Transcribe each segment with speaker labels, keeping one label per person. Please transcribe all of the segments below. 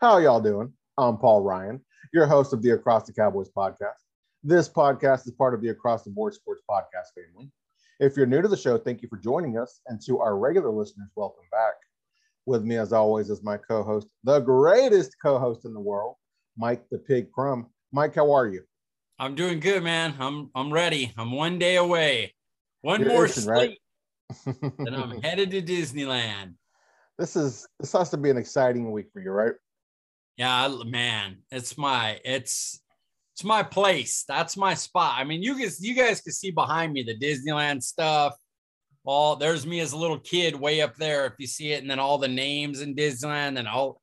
Speaker 1: How y'all doing? I'm Paul Ryan, your host of the Across the Cowboys podcast. This podcast is part of the Across the Board Sports podcast family. If you're new to the show, thank you for joining us. And to our regular listeners, welcome back. With me, as always, is my co host, the greatest co host in the world, Mike the Pig Crumb. Mike, how are you?
Speaker 2: I'm doing good, man. I'm I'm ready. I'm one day away. One
Speaker 1: You're
Speaker 2: more
Speaker 1: itching,
Speaker 2: sleep,
Speaker 1: right?
Speaker 2: and I'm headed to Disneyland.
Speaker 1: this is this has to be an exciting week for you, right?
Speaker 2: Yeah, man, it's my it's it's my place. That's my spot. I mean, you guys you guys can see behind me the Disneyland stuff. All there's me as a little kid way up there if you see it, and then all the names in Disneyland and all.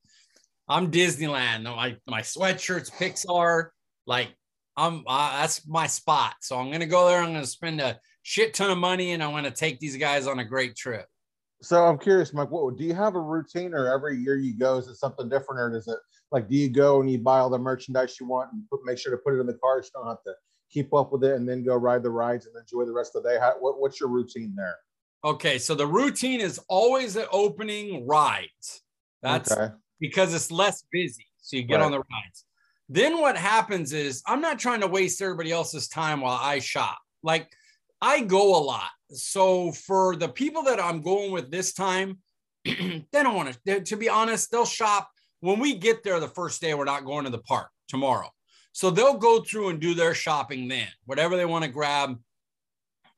Speaker 2: I'm Disneyland. My my sweatshirts Pixar. Like I'm uh, that's my spot. So I'm gonna go there. I'm gonna spend a shit ton of money, and I'm gonna take these guys on a great trip.
Speaker 1: So I'm curious, Mike, what do you have a routine or every year you go, is it something different or does it like do you go and you buy all the merchandise you want and put, make sure to put it in the car so you don't have to keep up with it and then go ride the rides and enjoy the rest of the day? How, what, what's your routine there?
Speaker 2: Okay, so the routine is always at opening rides. That's
Speaker 1: okay.
Speaker 2: because it's less busy. So you get
Speaker 1: Right.
Speaker 2: on the rides. Then what happens is I'm not trying to waste everybody else's time while I shop. Like I go a lot. So for the people that I'm going with this time, they don't want to, to be honest, they'll shop. When we get there the first day, we're not going to the park tomorrow. So they'll go through and do their shopping then, whatever they want to grab.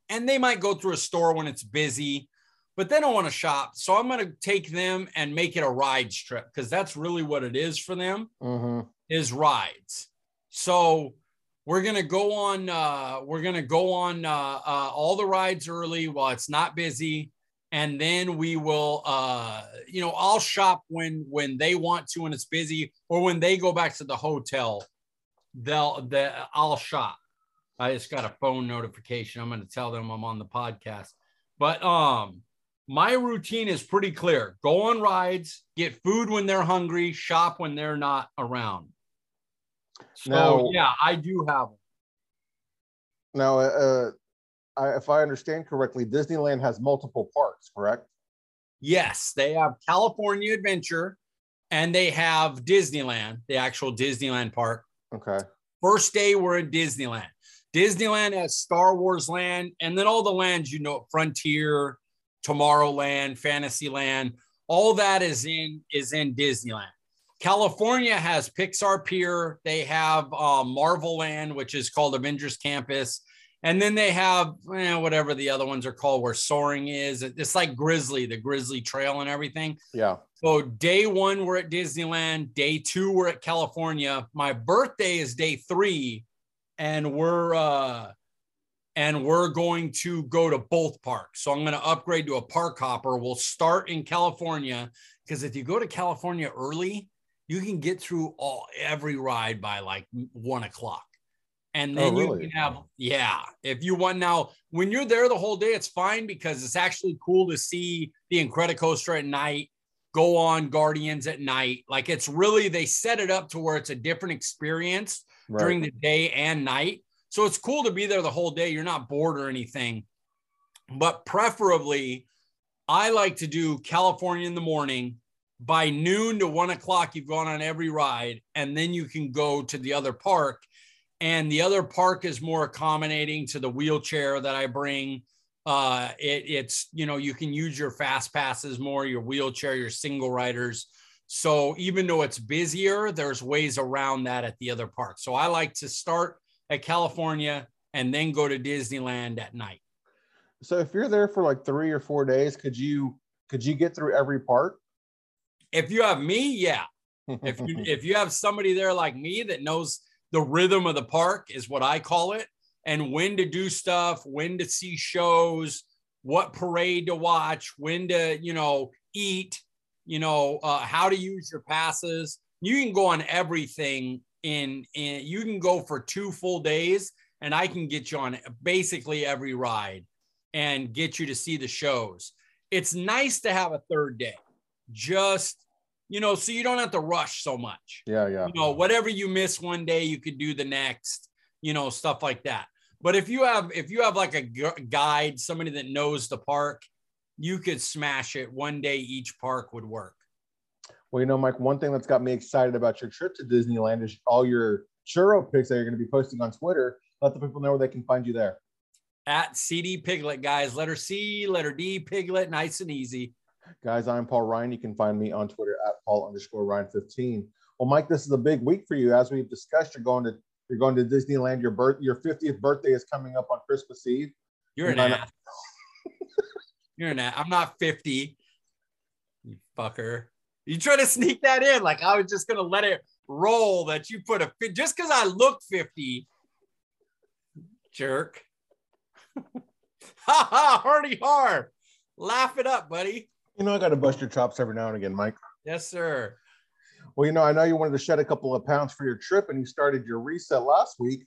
Speaker 2: And they might go through a store when it's busy, but they don't want to shop. So I'm going to take them and make it a rides trip because that's really what it is for them
Speaker 1: hmm
Speaker 2: is rides. So we're gonna go on. Uh, we're gonna go on uh, uh, all the rides early while it's not busy, and then we will. Uh, you know, I'll shop when when they want to when it's busy, or when they go back to the hotel. They'll. The, I'll shop. I just got a phone notification. I'm gonna tell them I'm on the podcast. But um, my routine is pretty clear. Go on rides, get food when they're hungry, shop when they're not around. So
Speaker 1: Now-
Speaker 2: yeah, I do have them.
Speaker 1: Now, uh, I, if I understand correctly, Disneyland has multiple parks, correct?
Speaker 2: Yes, they have California Adventure and they have Disneyland, the actual Disneyland park.
Speaker 1: Okay.
Speaker 2: First day, we're in Disneyland. Disneyland has Star Wars Land, and then all the lands you know, Frontier, Tomorrowland, Fantasyland, all that is in is in Disneyland. California has Pixar Pier. They have uh, Marvel Land, which is called Avengers Campus, and then they have eh, whatever the other ones are called, where Soaring is. It's like Grizzly, the Grizzly Trail, and everything.
Speaker 1: Yeah.
Speaker 2: So day one, we're at Disneyland. Day two, we're at California. My birthday is day three, and we're uh and we're going to go to both parks. So I'm going to upgrade to a park hopper. We'll start in California because if you go to California early, you can get through all every ride by like one o'clock. And oh, then
Speaker 1: Oh,
Speaker 2: you can have, yeah. If you want now, when you're there the whole day, it's fine because it's actually cool to see the Incredicoaster at night go on Guardians at night. Like it's really they set it up to where it's a different experience
Speaker 1: Right.
Speaker 2: during the day and night. So it's cool to be there the whole day. You're not bored or anything. But preferably, I like to do California in the morning. By noon to one o'clock, you've gone on every ride, and then you can go to the other park. And the other park is more accommodating to the wheelchair that I bring. Uh, it, it's you know you can use your fast passes more, your wheelchair, your single riders. So even though it's busier, there's ways around that at the other park. So I like to start at California and then go to Disneyland at night.
Speaker 1: So if you're there for like three or four days, could you could you get through every park?
Speaker 2: If you have me, yeah. If you if you have somebody there like me that knows the rhythm of the park is what I call it, and when to do stuff, when to see shows, what parade to watch, when to you know eat, you know uh, how to use your passes. You can go on everything in in you can go for two full days, and I can get you on basically every ride and get you to see the shows. It's nice to have a third day, just you know, so you don't have to rush so much
Speaker 1: yeah, yeah.
Speaker 2: you know whatever you miss one day you could do the next you know stuff like that but if you have if you have like a gu- guide somebody that knows the park you could smash it one day each park would work
Speaker 1: Well, you know, Mike, one thing that's got me excited about your trip to Disneyland is all your churro pics that you're going to be posting on Twitter. Let the people know where they can find you there.
Speaker 2: At CD Piglet, guys. Letter C, letter D, Piglet, nice and easy.
Speaker 1: Guys, I'm Paul Ryan. You can find me on Twitter at Paul underscore Ryan 15. Well, Mike, this is a big week for you. As we've discussed, you're going to you're going to Disneyland. Your birth your 50th birthday is coming up on Christmas Eve.
Speaker 2: You're an ass. You're an ass. I'm not 50. You fucker. You try to sneak that in like I was just gonna let it roll that you put a just because I look 50. Jerk. ha ha, hardy har. Laugh it up, buddy.
Speaker 1: You know, I got to bust your chops every now and again, Mike.
Speaker 2: Yes, sir.
Speaker 1: Well, you know, I know you wanted to shed a couple of pounds for your trip and you started your reset last week.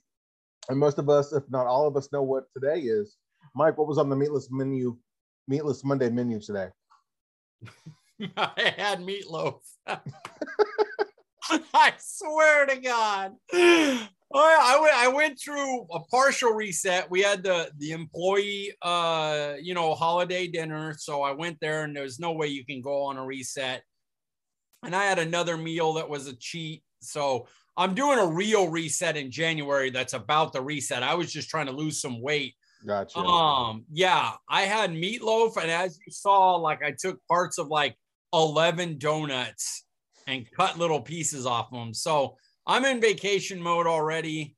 Speaker 1: And most of us, if not all of us, know what today is. Mike, what was on the meatless menu, meatless Monday menu today?
Speaker 2: I had meatloaf. I swear to God. Oh, I went. I went through a partial reset. We had the the employee, uh, you know, holiday dinner. So I went there, and there's no way you can go on a reset. And I had another meal that was a cheat. So I'm doing a real reset in January. That's about the reset. I was just trying to lose some weight.
Speaker 1: Gotcha.
Speaker 2: Um, yeah, I had meatloaf, and as you saw, like I took parts of like 11 donuts and cut little pieces off them. So I'm in vacation mode already.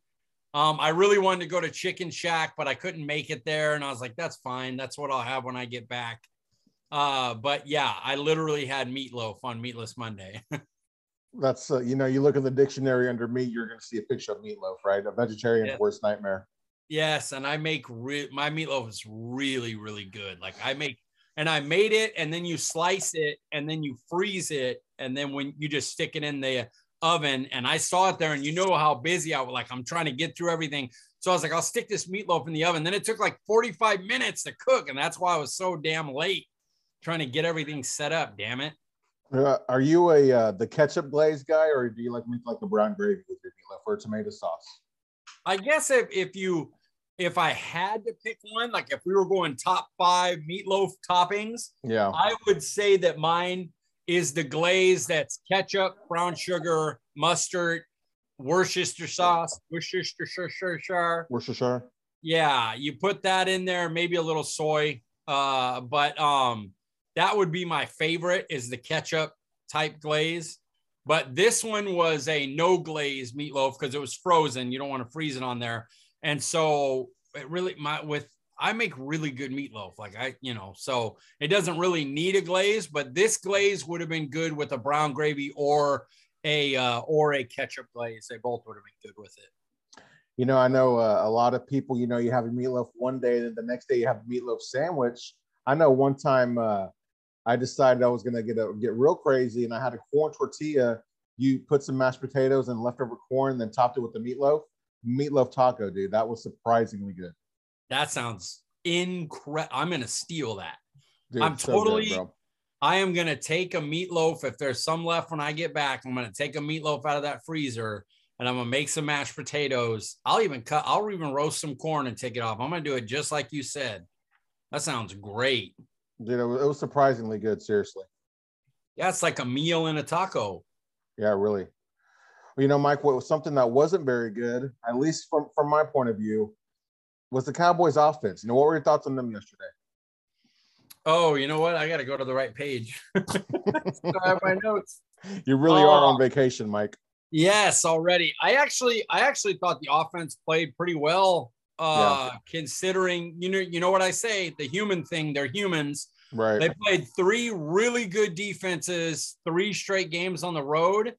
Speaker 2: Um, I really wanted to go to Chicken Shack, but I couldn't make it there. And I was like, that's fine. That's what I'll have when I get back. Uh, but yeah, I literally had meatloaf on Meatless Monday.
Speaker 1: that's, uh, you know, you look at the dictionary under meat, you're going to see a picture of meatloaf, right? A vegetarian's yeah. worst nightmare.
Speaker 2: Yes. And I make re- my meatloaf is really, really good. Like I make, and I made it, and then you slice it, and then you freeze it. And then when you just stick it in the oven and I saw it there and you know how busy I was like I'm trying to get through everything. So I was like, I'll stick this meatloaf in the oven. Then it took like 45 minutes to cook, and that's why I was so damn late trying to get everything set up. Damn it.
Speaker 1: Uh, are you a uh, the ketchup glaze guy, or do you like make like the brown gravy with your meatloaf or tomato sauce?
Speaker 2: I guess if if you if I had to pick one, like if we were going top five meatloaf toppings,
Speaker 1: yeah,
Speaker 2: I would say that mine is the glaze that's ketchup, brown sugar, mustard, Worcestershire sauce, Worcestershire.
Speaker 1: Worcestershire.
Speaker 2: Yeah, you put that in there, maybe a little soy. Uh, but um, that would be my favorite is the ketchup type glaze. But this one was a no glaze meatloaf because it was frozen. You don't want to freeze it on there. And so it really my with I make really good meatloaf. Like I, you know, so it doesn't really need a glaze, but this glaze would have been good with a brown gravy or a uh, or a ketchup glaze. They both would have been good with it.
Speaker 1: You know, I know uh, a lot of people. You know, you have a meatloaf one day, then the next day you have a meatloaf sandwich. I know one time uh, I decided I was gonna get a get real crazy, and I had a corn tortilla. You put some mashed potatoes and leftover corn, then topped it with the meatloaf. Meatloaf taco, dude. That was surprisingly good.
Speaker 2: That sounds incredible. I'm gonna steal that. Dude, I'm totally. good, I am gonna take a meatloaf if there's some left when I get back. I'm gonna take a meatloaf out of that freezer and I'm gonna make some mashed potatoes. I'll even cut. I'll even roast some corn and take it off. I'm gonna do it just like you said. That sounds great.
Speaker 1: Dude, it was surprisingly good. Seriously.
Speaker 2: Yeah, it's like a meal in a taco.
Speaker 1: Yeah, really. Well, you know, Mike, what was something that wasn't very good, at least from from my point of view, was the Cowboys offense. You know, what were your thoughts on them yesterday?
Speaker 2: Oh, you know what? I got to go to the right page. I have my notes.
Speaker 1: You really uh, are on vacation, Mike.
Speaker 2: Yes, already. I actually, I actually thought the offense played pretty well, uh, yeah. considering you know, you know what I say, the human thing. They're humans.
Speaker 1: Right.
Speaker 2: They played three really good defenses, three straight games on the road.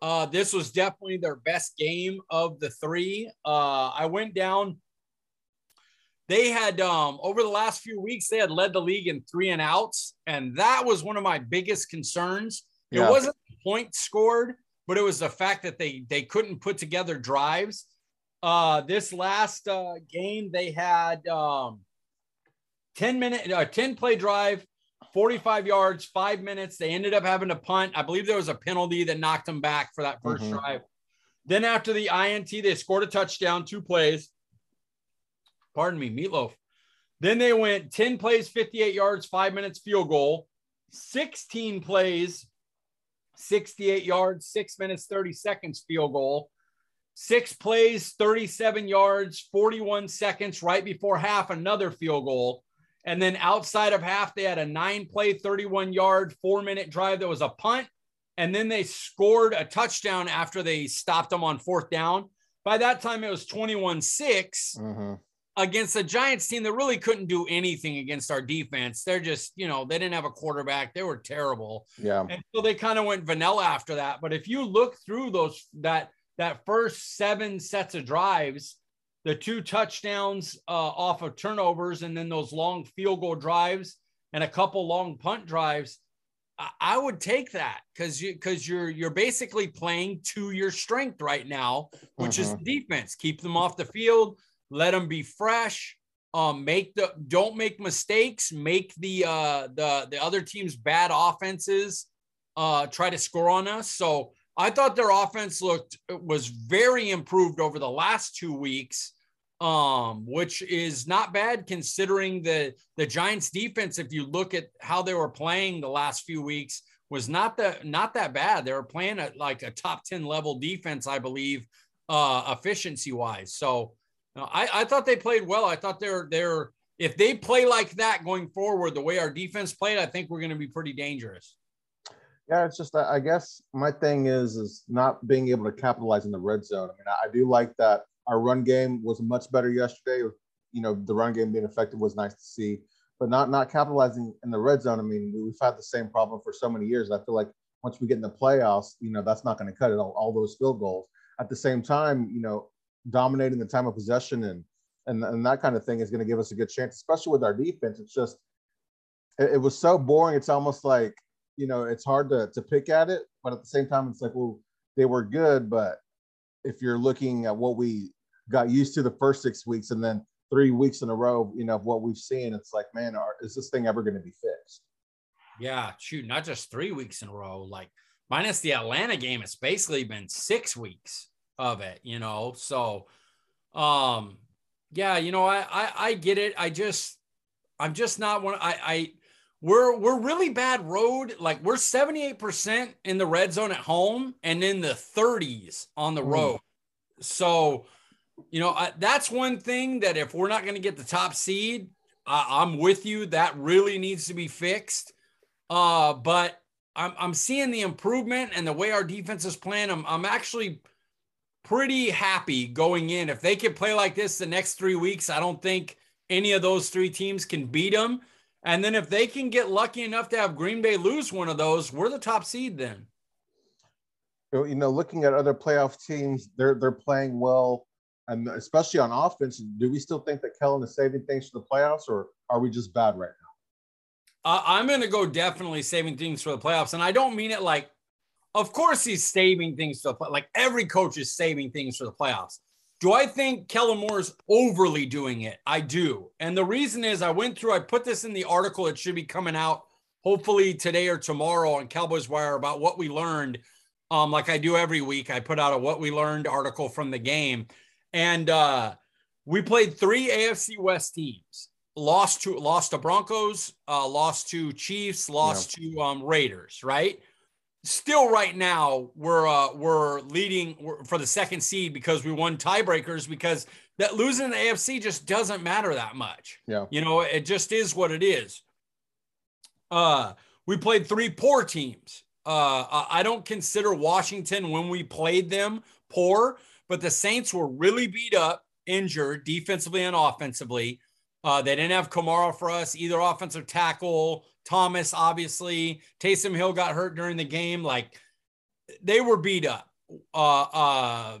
Speaker 2: Uh, this was definitely their best game of the three. Uh, I went down they had um, over the last few weeks they had led the league in three and outs and that was one of my biggest concerns. Yeah. it wasn't the point scored but it was the fact that they they couldn't put together drives. Uh this last uh game they had um 10 minute uh, 10 play drive 45 yards five minutes. They ended up having to punt. I believe there was a penalty that knocked them back for that 1st mm-hmm. drive. Then after the int they scored a touchdown two plays pardon me, Meatloaf. Then they went 10 plays, 58 yards, five minutes field goal, 16 plays, 68 yards, six minutes, 30 seconds field goal. Six plays, 37 yards, 41 seconds right before half, another field goal. And then outside of half, they had a nine play, 31 yard, four minute drive that was a punt. And then they scored a touchdown after they stopped them on fourth down. By that time, it was 21 6
Speaker 1: Mm-hmm.
Speaker 2: Against the Giants team that really couldn't do anything against our defense. They're just, you know, they didn't have a quarterback. They were terrible.
Speaker 1: Yeah.
Speaker 2: And so they kind of went vanilla after that. But if you look through those, that, that first seven sets of drives, the two touchdowns uh, off of turnovers, and then those long field goal drives and a couple long punt drives, I, I would take that because you because you're you're basically playing to your strength right now, which is
Speaker 1: Mhm.
Speaker 2: defense. Keep them off the field, let them be fresh. Um, make the don't make mistakes. Make the uh the the other team's bad offenses uh try to score on us. So I thought their offense looked was very improved over the last two weeks, um, which is not bad considering the the Giants defense. If you look at how they were playing the last few weeks, was not that not that bad. They were playing at like a top ten level defense, I believe, uh, efficiency wise. So I I thought they played well. I thought they're they're if they play like that going forward, the way our defense played, I think we're going to be pretty dangerous.
Speaker 1: Yeah, it's just I guess my thing is is not being able to capitalize in the red zone. I mean, I, do like that our run game was much better yesterday. You know, the run game being effective was nice to see, but not not capitalizing in the red zone. I mean, we- we've had the same problem for so many years. I feel like once we get in the playoffs, you know, that's not going to cut it. All, all those field goals. At the same time, you know, dominating the time of possession and and, and that kind of thing is going to give us a good chance, especially with our defense. It's just it, it was so boring. It's almost like you know it's hard to to pick at it, but at the same time, it's like well they were good, but if you're looking at what we got used to the first six weeks and then three weeks in a row, you know, of what we've seen, it's like, man, are, is this thing ever going to be fixed?
Speaker 2: Yeah, shoot, not just three weeks in a row. Like minus the Atlanta game, it's basically been six weeks of it, you know. So um yeah, you know, I I, I get it. I just I'm just not one I I we're we're really bad road. Like we're 78% in the red zone at home and in the 30s on the
Speaker 1: Mm.
Speaker 2: road. So, you know, I, that's one thing that if we're not going to get the top seed, I, I'm with you. That really needs to be fixed. Uh, but I'm, I'm seeing the improvement and the way our defense is playing. I'm, I'm actually pretty happy going in. If they can play like this the next three weeks, I don't think any of those three teams can beat them. And then if they can get lucky enough to have Green Bay lose one of those, we're the top seed then.
Speaker 1: You know, looking at other playoff teams, they're they're playing well, and especially on offense. Do we still think that Kellen is saving things for the playoffs, or are we just bad right now?
Speaker 2: Uh, I'm going to go definitely saving things for the playoffs. And I don't mean it like, of course, he's saving things for the play- like every coach is saving things for the playoffs. Do I think Kellen Moore is overly doing it? I do. And the reason is I went through, I put this in the article. It should be coming out hopefully today or tomorrow on Cowboys Wire about what we learned. Um, like I do every week, I put out a what we learned article from the game. And uh, we played three AFC West teams lost to lost to Broncos, uh, lost to Chiefs, lost to um, Raiders. Right. Still, right now we're uh, we're leading for the second seed because we won tiebreakers because that losing the AFC just doesn't matter that much.
Speaker 1: Yeah.
Speaker 2: You know, it just is what it is. Uh, we played three poor teams. Uh, I- I don't consider Washington when we played them poor, but the Saints were really beat up, injured defensively and offensively. Uh, they didn't have Kamara for us, either offensive tackle. Thomas, obviously. Taysom Hill got hurt during the game. Like they were beat up. Uh, uh,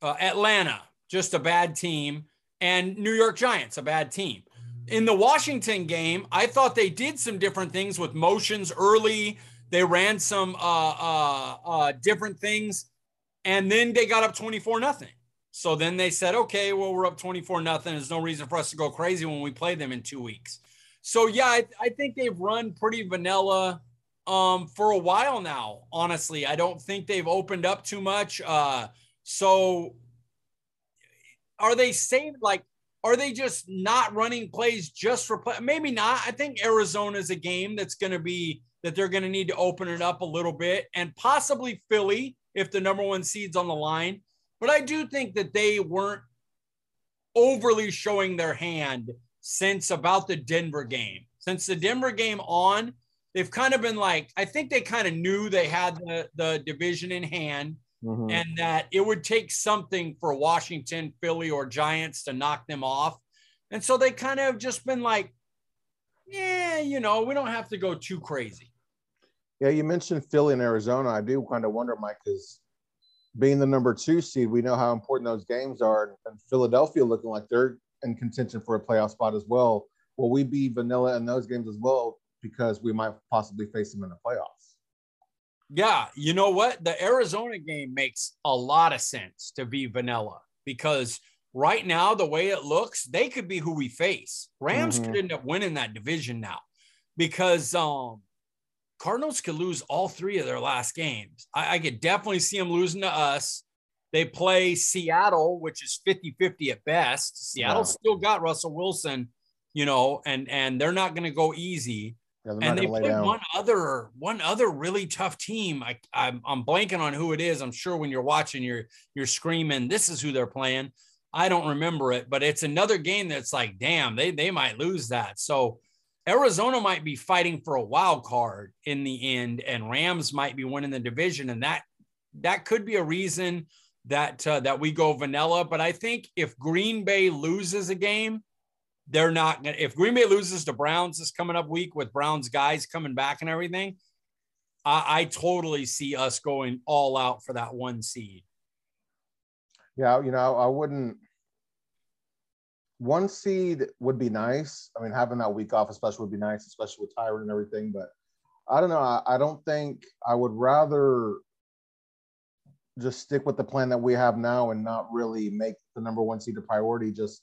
Speaker 2: uh, Atlanta, just a bad team. And New York Giants, a bad team. In the Washington game, I thought they did some different things with motions early. They ran some uh, uh, different things. And then they got up 24 nothing. So then they said, okay, well, we're up 24 nothing. There's no reason for us to go crazy when we play them in two weeks. So yeah, I, I think they've run pretty vanilla um, for a while now. Honestly, I don't think they've opened up too much. Uh, so are they saying like, are they just not running plays just for play? Maybe not. I think Arizona is a game that's going to be that they're going to need to open it up a little bit, and possibly Philly if the number one seed's on the line. But I do think that they weren't overly showing their hand since about the Denver game. Since the Denver game on, they've kind of been like, I think they kind of knew they had the, the division in hand mm-hmm. and that it would take something for Washington, Philly, or Giants to knock them off. And so they kind of just been like, yeah, you know, we don't have to go too crazy.
Speaker 1: Yeah, you mentioned Philly and Arizona. I do kind of wonder, Mike, because being the number two seed, we know how important those games are. And Philadelphia looking like they're in contention for a playoff spot as well. Will we be vanilla in those games as well because we might possibly face them in the playoffs?
Speaker 2: Yeah, you know what? The Arizona game makes a lot of sense to be vanilla because right now, the way it looks, they could be who we face. Rams mm-hmm. could end up winning that division now because um, Cardinals could lose all three of their last games. I, I could definitely see them losing to us. They play Seattle, which is 50 50 at best. Seattle still got Russell Wilson, you know, and and they're not going to go easy. Yeah, and they play one other one other really tough team. I, I'm, I'm blanking on who it is. I'm sure when you're watching, you're you're screaming, "This is who they're playing." I don't remember it, but it's another game that's like, damn, they they might lose that. So Arizona might be fighting for a wild card in the end, and Rams might be winning the division, and that that could be a reason that uh, that we go vanilla. But I think if Green Bay loses a game, they're not gonna. If Green Bay loses to Browns this coming up week with Browns guys coming back and everything, I, I totally see us going all out for that one seed.
Speaker 1: Yeah, you know, I wouldn't. One seed would be nice. I mean, having that week off, especially, would be nice, especially with Tyron and everything. But I don't know. I, I don't think I would rather just stick with the plan that we have now and not really make the number one seed a priority. Just,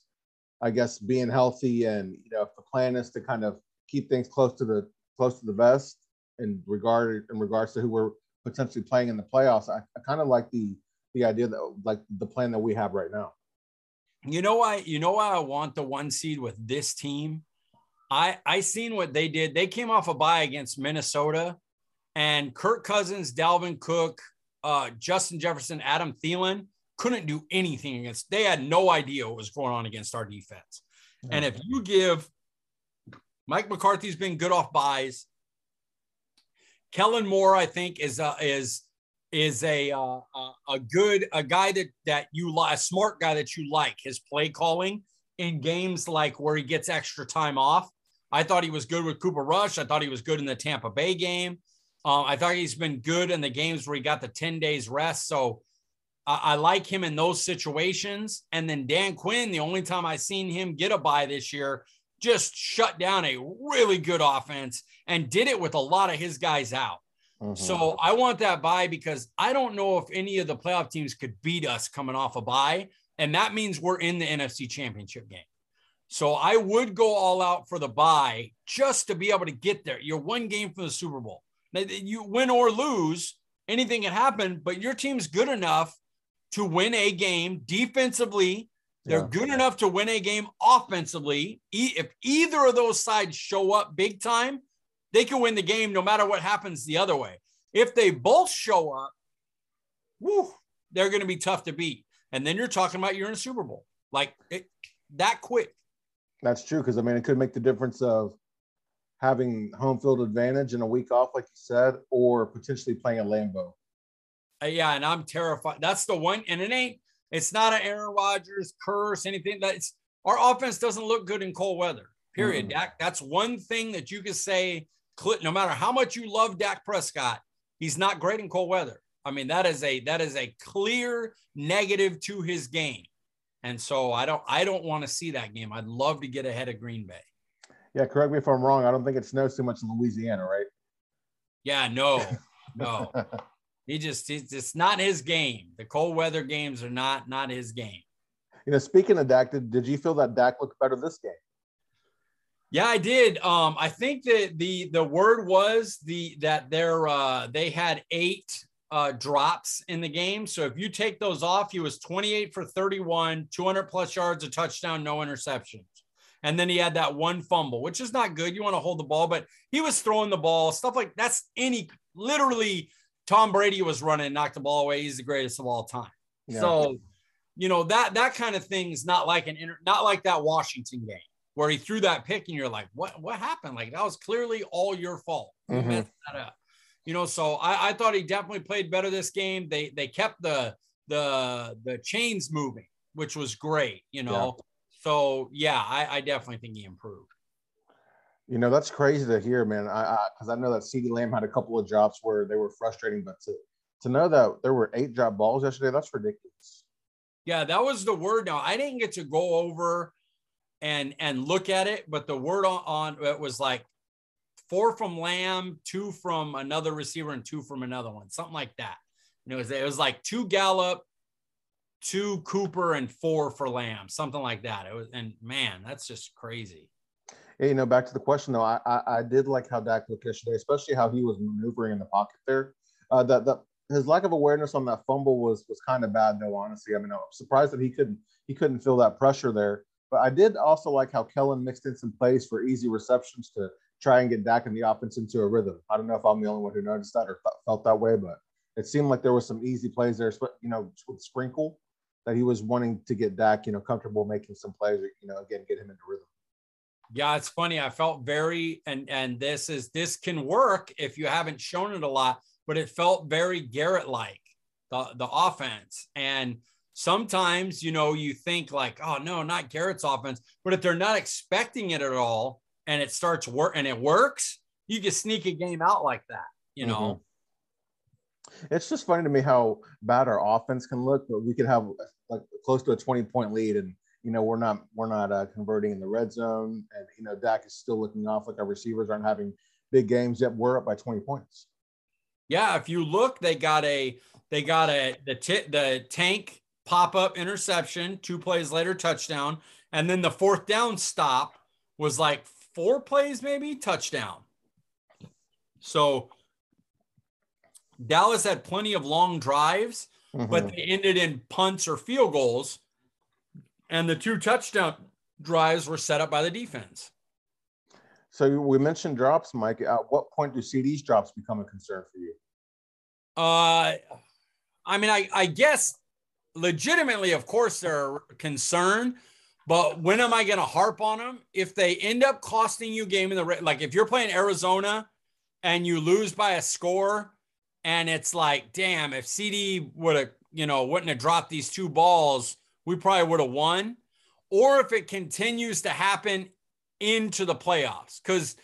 Speaker 1: I guess, being healthy and you know, if the plan is to kind of keep things close to the close to the vest in regard in regards to who we're potentially playing in the playoffs, I, I kind of like the the idea that like the plan that we have right now.
Speaker 2: You know why? You know why I want the one seed with this team. I I seen what they did. They came off a bye against Minnesota, and Kirk Cousins, Dalvin Cook, uh, Justin Jefferson, Adam Thielen couldn't do anything against. They had no idea what was going on against our defense. And if you give Mike McCarthy's been good off byes. Kellen Moore, I think, is uh, is is a uh, a good a guy that that you like a smart guy that you like his play calling in games like where he gets extra time off. I thought he was good with Cooper Rush. I thought he was good in the Tampa Bay game. Um, I thought he's been good in the games where he got the 10 days rest. So I, I like him in those situations. And then Dan Quinn, the only time I seen him get a bye this year, just shut down a really good offense and did it with a lot of his guys out. Mm-hmm. So I want that bye because I don't know if any of the playoff teams could beat us coming off a bye. And that means we're in the NFC championship game. So I would go all out for the bye just to be able to get there. You're one game from the Super Bowl. Now, you win or lose, anything can happen, but your team's good enough to win a game defensively. They're yeah. good enough to win a game offensively. If either of those sides show up big time, they can win the game no matter what happens the other way. If they both show up, whoo, they're going to be tough to beat. And then you're talking about you're in a Super Bowl like it, that quick.
Speaker 1: That's true because I mean it could make the difference of having home field advantage and a week off, like you said, or potentially playing a Lambeau.
Speaker 2: Uh, yeah, and I'm terrified. That's the one, and it ain't. It's not an Aaron Rodgers curse, anything. That's our offense doesn't look good in cold weather. Period. Mm-hmm. Dak, that's one thing that you can say no matter how much you love Dak Prescott, he's not great in cold weather. I mean, that is a that is a clear negative to his game. And so I don't I don't want to see that game. I'd love to get ahead of Green Bay.
Speaker 1: Yeah, correct me if I'm wrong. I don't think it snows too much in Louisiana, right?
Speaker 2: Yeah, no, no. he just he's it's not his game. The cold weather games are not not his game.
Speaker 1: You know, speaking of Dak, did, did you feel that Dak looked better this game?
Speaker 2: Yeah, I did. Um, I think that the the word was the that they're uh, they had eight uh, drops in the game. So if you take those off, he was 28 for 31, 200 plus yards, a touchdown, no interceptions. And then he had that one fumble, which is not good. You want to hold the ball, but he was throwing the ball, stuff like that's any literally Tom Brady was running, knocked the ball away. He's the greatest of all time. Yeah. So, you know, that that kind of thing's not like an not like that Washington game where he threw that pick and you're like, what what happened? Like that was clearly all your fault. Mm-hmm. messed that up. You know, so I, I thought he definitely played better this game. They they kept the the the chains moving, which was great, you know. Yeah. So yeah, I, I definitely think he improved.
Speaker 1: You know, that's crazy to hear, man. I because I, I, know that CeeDee Lamb had a couple of drops where they were frustrating, but to to know that there were eight drop balls yesterday, that's ridiculous.
Speaker 2: Yeah, that was the word. Now I didn't get to go over and and look at it, but the word on, on it was like four from Lamb, two from another receiver, and two from another one, something like that. And it was it was like two Gallup, two Cooper, and four for Lamb, something like that. It was and man, that's just crazy.
Speaker 1: Hey, you know, back to the question though, I, I, I did like how Dak looked yesterday, especially how he was maneuvering in the pocket there. Uh, that that his lack of awareness on that fumble was was kind of bad though. Honestly, I mean, I'm surprised that he couldn't he couldn't feel that pressure there. But I did also like how Kellen mixed in some plays for easy receptions to try and get Dak and the offense into a rhythm. I don't know if I'm the only one who noticed that or felt that way, but it seemed like there was some easy plays there, you know, with Sprinkle that he was wanting to get Dak, you know, comfortable making some plays, or, you know, again, get him into rhythm.
Speaker 2: Yeah, it's funny. I felt very, and and this is this can work if you haven't shown it a lot, but it felt very Garrett like the the offense and sometimes you know you think like oh no not garrett's offense but if they're not expecting it at all and it starts work and it works you can sneak a game out like that you know?
Speaker 1: Mm-hmm. it's just funny to me how bad our offense can look but we could have like close to a 20 point lead and you know we're not we're not uh, converting in the red zone and you know Dak is still looking off like our receivers aren't having big games yet. We're up by 20 points.
Speaker 2: Yeah if you look they got a they got a the t- the tank pop up interception, two plays later, touchdown. And then the fourth down stop was like four plays, maybe touchdown. So Dallas had plenty of long drives, mm-hmm. but they ended in punts or field goals. And the two touchdown drives were set up by the defense.
Speaker 1: So we mentioned drops, Mike. At what point do CeeDee's drops become a concern for you?
Speaker 2: Uh, I mean, I, I guess legitimately, of course, they're concerned. But when am I going to harp on them? If they end up costing you game in the like, if you're playing Arizona and you lose by a score, and it's like, damn, if CeeDee would have, you know, wouldn't have dropped these two balls, we probably would have won. Or if it continues to happen into the playoffs, because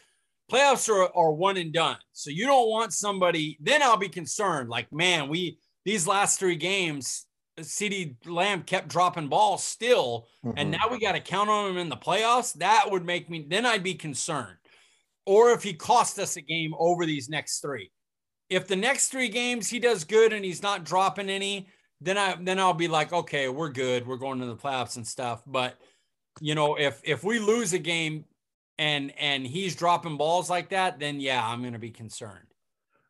Speaker 2: playoffs are, are one and done. So you don't want somebody, then I'll be concerned. Like, man, we these last three games, CeeDee Lamb kept dropping balls still, mm-hmm. and now we got to count on him in the playoffs. That would make me then I'd be concerned. Or if he cost us a game over these next three. If the next three games he does good and he's not dropping any, then I then I'll be like, okay, we're good. We're going to the playoffs and stuff. But you know, if if we lose a game and and he's dropping balls like that, then yeah, I'm gonna be concerned.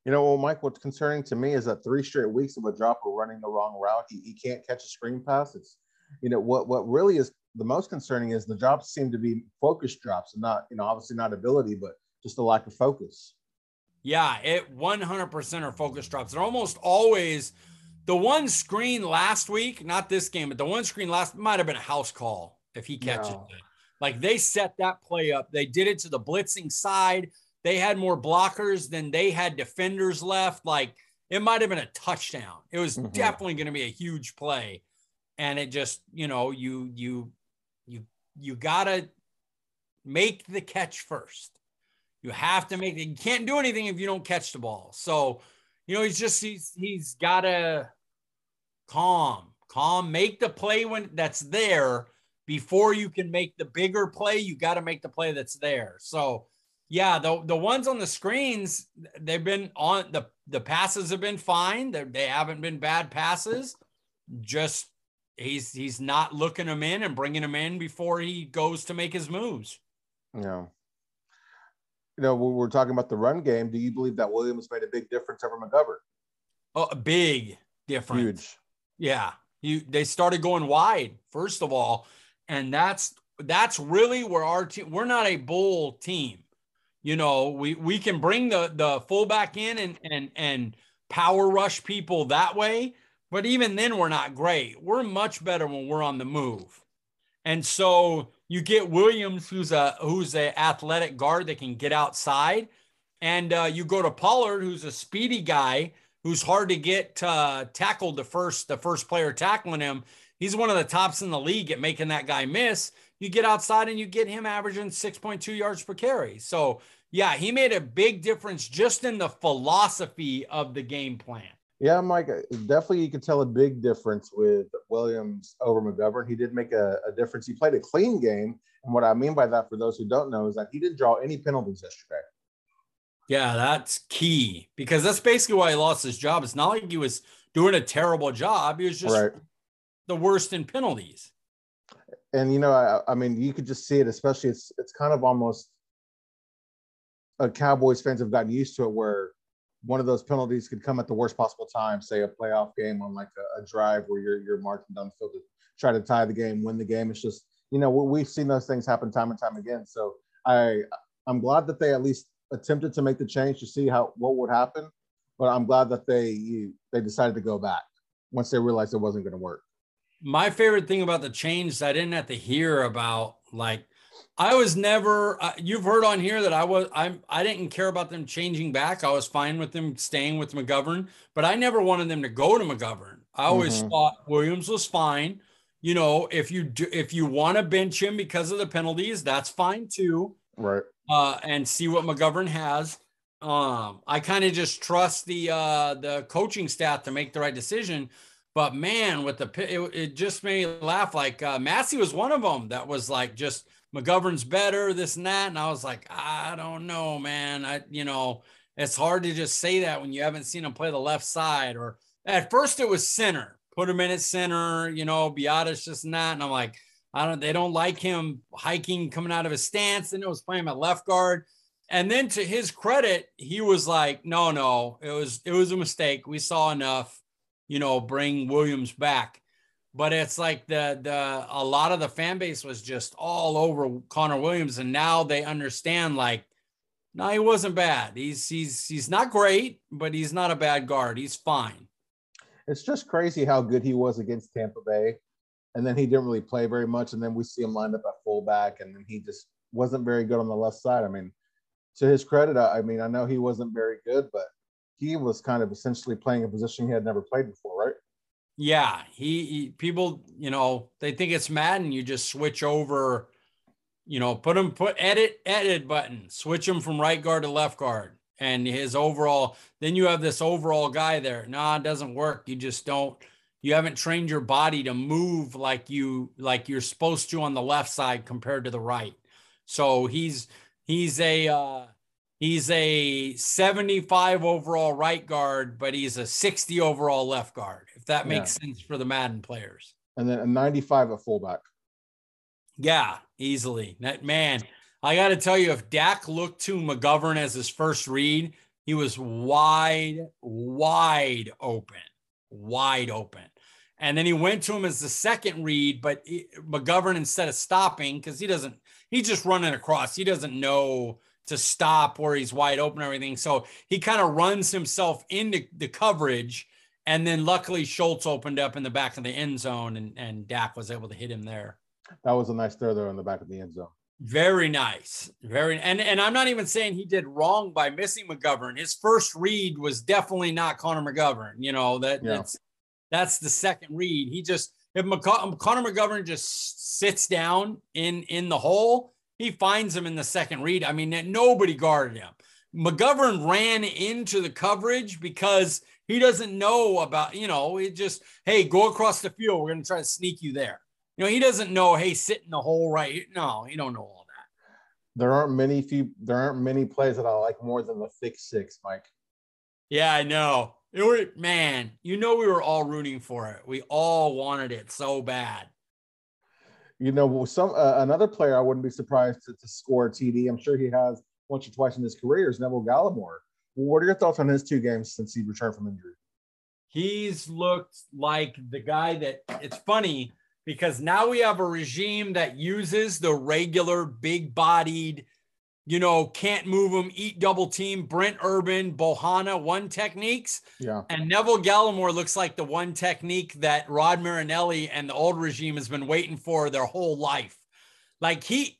Speaker 1: You know, well, Mike, what's concerning to me is that three straight weeks of a dropper running the wrong route. He, he can't catch a screen pass. It's, you know, what what really is the most concerning is the drops seem to be focus drops and not, you know, obviously not ability, but just a lack of focus.
Speaker 2: Yeah, it 100% are focus drops. They're almost always the one screen last week, not this game, but the one screen last might have been a house call if he catches no. it. Like they set that play up. They did it to the blitzing side. They had more blockers than they had defenders left. Like it might have been a touchdown. It was mm-hmm. definitely going to be a huge play. And it just, you know, you, you, you, you got to make the catch first. You have to make it. You can't do anything if you don't catch the ball. So, you know, he's just, he's, he's got to calm, calm, make the play when that's there before you can make the bigger play. You got to make the play that's there. So, yeah, the the ones on the screens, they've been on the the passes have been fine. They're, they haven't been bad passes. Just he's he's not looking them in and bringing them in before he goes to make his moves.
Speaker 1: Yeah. You know, when we're talking about the run game, do you believe that Williams made a big difference over McGovern?
Speaker 2: Oh, a big difference. Huge. Yeah. You they started going wide, first of all. And that's that's really where our team. We're not a bull team. You know, we we can bring the the fullback in and and and power rush people that way, but even then we're not great. We're much better when we're on the move. And so you get Williams, who's a who's a athletic guard that can get outside, and uh, you go to Pollard, who's a speedy guy who's hard to get uh, tackled the first the first player tackling him. He's one of the tops in the league at making that guy miss. You get outside and you get him averaging 6.2 yards per carry. So yeah, he made a big difference just in the philosophy of the game plan.
Speaker 1: Yeah, Mike, uh, definitely you can tell a big difference with Williams over McGovern. He did make a, a, difference. He played a clean game. And what I mean by that, for those who don't know, is that he didn't draw any penalties yesterday.
Speaker 2: Yeah, that's key because that's basically why he lost his job. It's not like he was doing a terrible job. He was just right. the worst in penalties.
Speaker 1: And you know, I, I mean, you could just see it, especially it's it's kind of almost a Cowboys fans have gotten used to it where one of those penalties could come at the worst possible time, say a playoff game on like a, a drive where you're you're marching down the field to try to tie the game, win the game. It's just you know we've seen those things happen time and time again. So I I'm glad that they at least attempted to make the change to see how what would happen, but I'm glad that they they decided to go back once they realized it wasn't going to work.
Speaker 2: My favorite thing about the change is I didn't have to hear about like I was never. Uh, you've heard on here that I was. I I didn't care about them changing back. I was fine with them staying with McGovern, but I never wanted them to go to McGovern. I always mm-hmm. thought Williams was fine. You know, if you do, if you want to bench him because of the penalties, that's fine too.
Speaker 1: Right.
Speaker 2: Uh, and see what McGovern has. Um, I kind of just trust the uh, the coaching staff to make the right decision. But man, with the it, it just made me laugh. Like uh, Massey was one of them that was like just McGovern's better, this and that. And I was like, I don't know, man. I, you know, it's hard to just say that when you haven't seen him play the left side. Or at first it was center, put him in at center, you know, Biadasz just and that. And I'm like, I don't, they don't like him hiking coming out of his stance. Then it was playing at left guard. And then to his credit, he was like, no, no, it was, it was a mistake. We saw enough, you know, bring Williams back but it's like the the a lot of the fan base was just all over Connor Williams, and now they understand like, no, he wasn't bad. He's he's he's not great, but he's not a bad guard. He's fine.
Speaker 1: It's just crazy how good he was against Tampa Bay, and then he didn't really play very much, and then we see him lined up at fullback, and then he just wasn't very good on the left side. I mean, to his credit, I mean, I know he wasn't very good, but he was kind of essentially playing a position he had never played before, right?
Speaker 2: Yeah, he, he, people, you know, they think it's Madden. You just switch over, you know, put him put edit edit button, switch him from right guard to left guard, and his overall. Then you have this overall guy there. Nah, it doesn't work. You just don't. You haven't trained your body to move like you like you're supposed to on the left side compared to the right. So he's he's a uh, he's a 75 overall right guard, but he's a 60 overall left guard if that makes yeah. sense for the Madden players.
Speaker 1: And then a 95 at fullback.
Speaker 2: Yeah, easily. That man, I got to tell you, if Dak looked to McGovern as his first read, he was wide, wide open, wide open. And then he went to him as the second read, but he, McGovern, instead of stopping, because he doesn't, he's just running across. He doesn't know to stop where he's wide open and everything. So he kind of runs himself into the coverage and then luckily Schultz opened up in the back of the end zone and, and Dak was able to hit him there.
Speaker 1: That was a nice throw there in the back of the end zone.
Speaker 2: Very nice. Very and and I'm not even saying he did wrong by missing McGovern. His first read was definitely not Connor McGovern. You know, that yeah. that's that's the second read. He just if McC- Connor McGovern just sits down in in the hole, he finds him in the second read. I mean, nobody guarded him. McGovern ran into the coverage because he doesn't know about, you know, it just, hey, go across the field. We're going to try to sneak you there. You know, he doesn't know, hey, sit in the hole right. No, he don't know all that.
Speaker 1: There aren't many few there aren't many plays that I like more than the pick six, Mike.
Speaker 2: Yeah, I know. It were, man, you know we were all rooting for it. We all wanted it so bad.
Speaker 1: You know, some uh, another player I wouldn't be surprised to, to score a TD. I'm sure he has once or twice in his career is Neville Gallimore. What are your thoughts on his two games since he returned from injury?
Speaker 2: He's looked like the guy that it's funny. because now we have a regime that uses the regular big bodied, you know, can't move them, eat double team, Brent Urban, Bohanna, one techniques.
Speaker 1: Yeah.
Speaker 2: And Neville Gallimore looks like the one technique that Rod Marinelli and the old regime has been waiting for their whole life. Like he,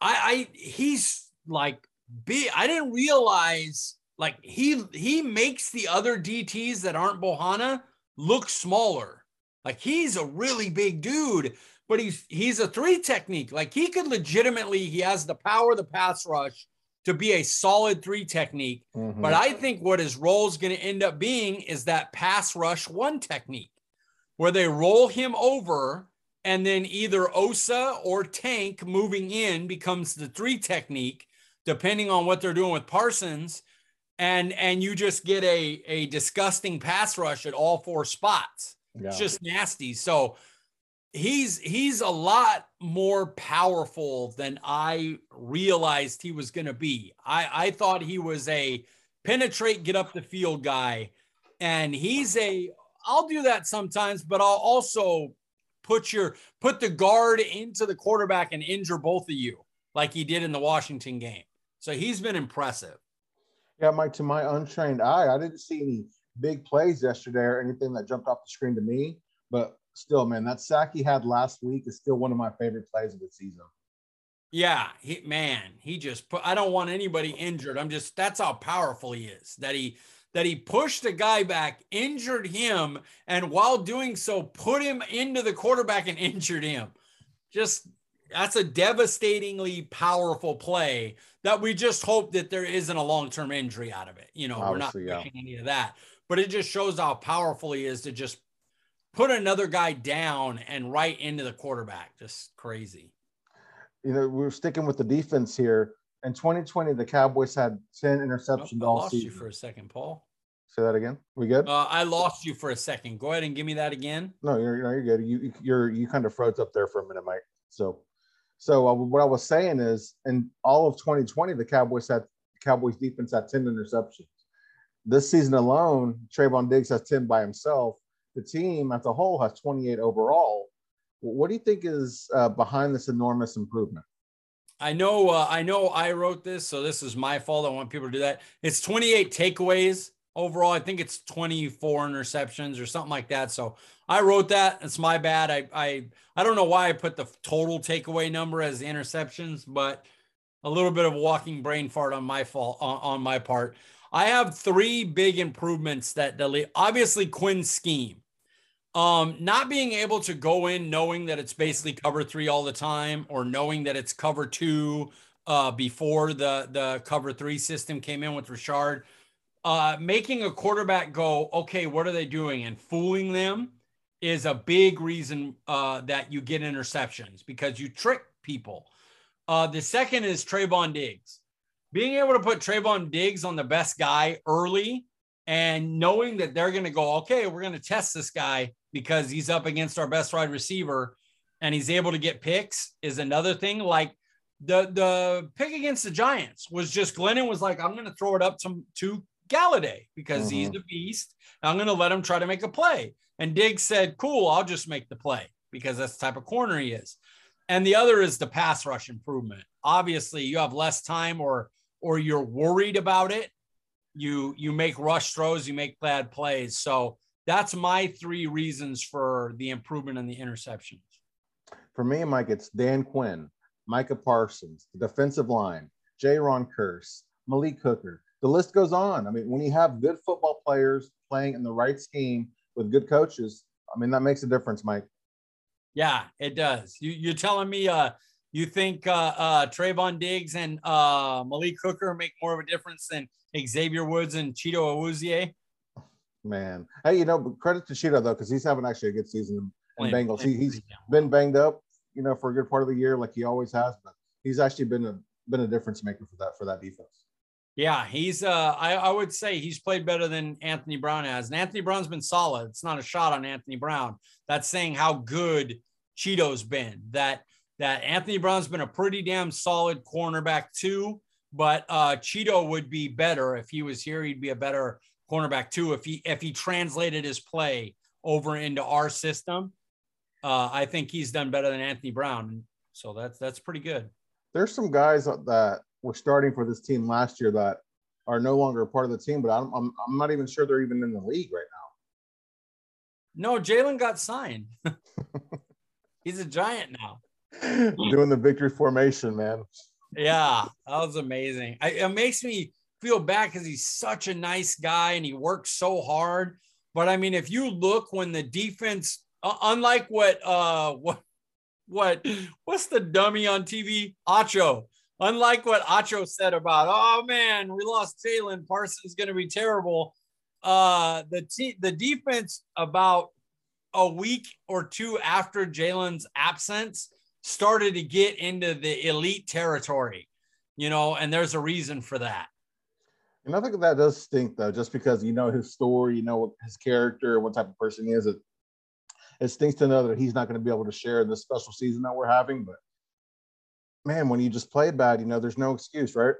Speaker 2: I, I he's like big. I didn't realize like he he makes the other DTs that aren't Bohanna look smaller. Like he's a really big dude, but he's he's a three technique. Like he could legitimately, he has the power, the pass rush to be a solid three technique.
Speaker 1: Mhm.
Speaker 2: But I think what his role is going to end up being is that pass rush one technique, where they roll him over and then either Osa or Tank moving in becomes the three technique, depending on what they're doing with Parsons. And and you just get a, a disgusting pass rush at all four spots.
Speaker 1: yeah.
Speaker 2: It's just nasty. So he's he's a lot more powerful than I realized he was going to be. I I thought he was a penetrate, get up the field guy, and he's a I'll do that sometimes, but I'll also put your put the guard into the quarterback and injure both of you like he did in the Washington game. So he's been impressive.
Speaker 1: Yeah, Mike, to my untrained eye, I didn't see any big plays yesterday or anything that jumped off the screen to me. But still, man, that sack he had last week is still one of my favorite plays of the season.
Speaker 2: Yeah, he, man, he just put. I don't want anybody injured. I'm just that's how powerful he is. That he that he pushed the guy back, injured him, and while doing so, put him into the quarterback and injured him. Just that's a devastatingly powerful play that we just hope that there isn't a long term injury out of it. You know, we're not
Speaker 1: Obviously, yeah.
Speaker 2: any of that, but it just shows how powerful he is to just put another guy down and right into the quarterback. Just crazy.
Speaker 1: You know, we're sticking with the defense here. In 2020, the Cowboys had 10
Speaker 2: Oh,
Speaker 1: interceptions
Speaker 2: I
Speaker 1: all
Speaker 2: lost
Speaker 1: season.
Speaker 2: you for a second, Paul.
Speaker 1: Say that again. We good?
Speaker 2: Uh, I lost you for a second. Go ahead and give me that again.
Speaker 1: No, you're you're good. You you're you kind of froze up there for a minute, Mike. So, so uh, what I was saying is, in all of 2020, the Cowboys had Cowboys defense had 10 interceptions. This season alone, Trevon Diggs has 10 by himself. The team as a whole has 28 overall. What do you think is uh, behind this enormous improvement?
Speaker 2: I know. Uh, I know. I wrote this, so this is my fault. I want people to do that. It's 28 takeaways overall. I think it's 24 interceptions or something like that. So I wrote that. It's my bad. I I I don't know why I put the total takeaway number as the interceptions, but a little bit of walking brain fart on my fault on, on my part. I have three big improvements that delete. Obviously, Quinn's scheme. Um, not being able to go in knowing that it's basically cover three all the time, or knowing that it's cover two uh, before the the cover three system came in with Richard, uh, making a quarterback go, okay, what are they doing, and fooling them is a big reason uh, that you get interceptions because you trick people. Uh, the second is Trevon Diggs. Being able to put Trevon Diggs on the best guy early and knowing that they're going to go, okay, we're going to test this guy because he's up against our best wide receiver and he's able to get picks is another thing. Like the the pick against the Giants was just Glennon was like, I'm going to throw it up to, to Golladay because he's
Speaker 1: Mhm.
Speaker 2: the beast. I'm going to let him try to make a play. And Diggs said, cool, I'll just make the play because that's the type of corner he is. And the other is the pass rush improvement. Obviously, you have less time or or you're worried about it. You you make rush throws, you make bad plays. So that's my three reasons for the improvement in the interceptions.
Speaker 1: For me, Mike, it's Dan Quinn, Micah Parsons, the defensive line, Jayron Kearse, Malik Hooker. The list goes on. I mean, when you have good football players playing in the right scheme with good coaches, I mean, that makes a difference, Mike.
Speaker 2: Yeah, it does. You, you're telling me uh, you think uh, uh, Trevon Diggs and uh, Malik Hooker make more of a difference than Xavier Woods and Chido Awuzie?
Speaker 1: Man. Hey, you know, credit to Chido, though, because he's having actually a good season in
Speaker 2: Playing-
Speaker 1: Bengals. He,
Speaker 2: down.
Speaker 1: been banged up, you know, for a good part of the year, like he always has, but he's actually been a been a difference maker for that for that defense.
Speaker 2: Yeah, he's uh I, I would say he's played better than Anthony Brown has. And Anthony Brown's been solid. It's not a shot on Anthony Brown. That's saying how good Chido's been. That that Anthony Brown's been a pretty damn solid cornerback too. But uh Chido would be better if he was here. He'd be a better cornerback too if he if he translated his play over into our system. uh, I think he's done better than Anthony Brown. So that's that's pretty good.
Speaker 1: There's some guys that were starting for this team last year that are no longer part of the team, but I'm I'm, I'm not even sure they're even in the league right
Speaker 2: now. No, Jalen got signed. he's a giant now.
Speaker 1: Doing the victory formation, man.
Speaker 2: Yeah, that was amazing. I, it makes me feel bad because he's such a nice guy and he works so hard. But I mean, if you look when the defense, uh, unlike what uh what what what's the dummy on TV, Acho. Unlike what Acho said about, oh man, we lost Jalen Parsons, going to be terrible. Uh, the te- the defense about a week or two after Jalen's absence started to get into the elite territory, you know, and there's a reason for that.
Speaker 1: And I think that does stink though, just because you know his story, you know his character, what type of person he is. It, it stinks to know that he's not going to be able to share in this special season that we're having. But man, when you just play bad, you know, there's no excuse, right?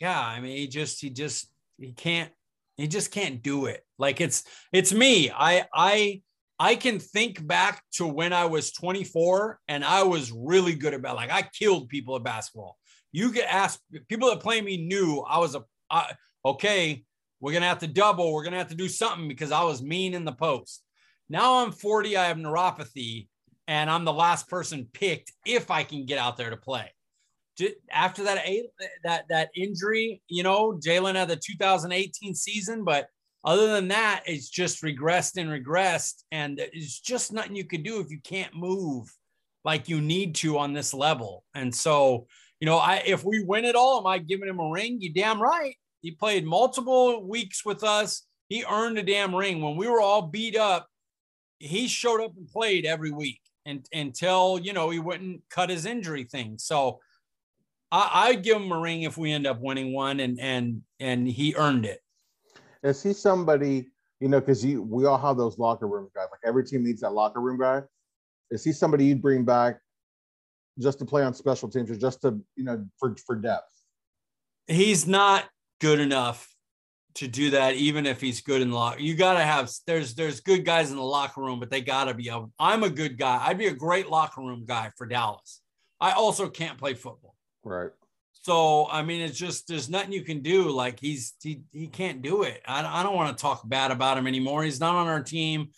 Speaker 2: Yeah, I mean, he just he just he can't he just can't do it. Like it's it's me. I I I can think back to when I was 24 and I was really good about like I killed people at basketball. You get asked people that play me knew I was a I, okay. We're gonna have to double. We're gonna have to do something because I was mean in the post. Now I'm 40. I have neuropathy, and I'm the last person picked if I can get out there to play. After that that that injury, you know, Jalen had the 2018 season, but other than that, it's just regressed and regressed. And it's just nothing you can do if you can't move like you need to on this level. And so, you know, I if we win it all, am I giving him a ring? You damn right. He played multiple weeks with us. He earned a damn ring. When we were all beat up, he showed up and played every week and, until, you know, he wouldn't cut his injury thing. So I, I'd give him a ring if we end up winning one and and and he earned it
Speaker 1: is he somebody you know because you we all have those locker room guys like every team needs that locker room guy is he somebody you'd bring back just to play on special teams or just to you know for for depth
Speaker 2: he's not good enough to do that even if he's good in the locker you got to have there's there's good guys in the locker room but they got to be a, i'm a good guy i'd be a great locker room guy for dallas i also can't play football
Speaker 1: right
Speaker 2: so I mean, it's just there's nothing you can do. Like he's he he can't do it. I, I don't want to talk bad about him anymore. He's not on our team.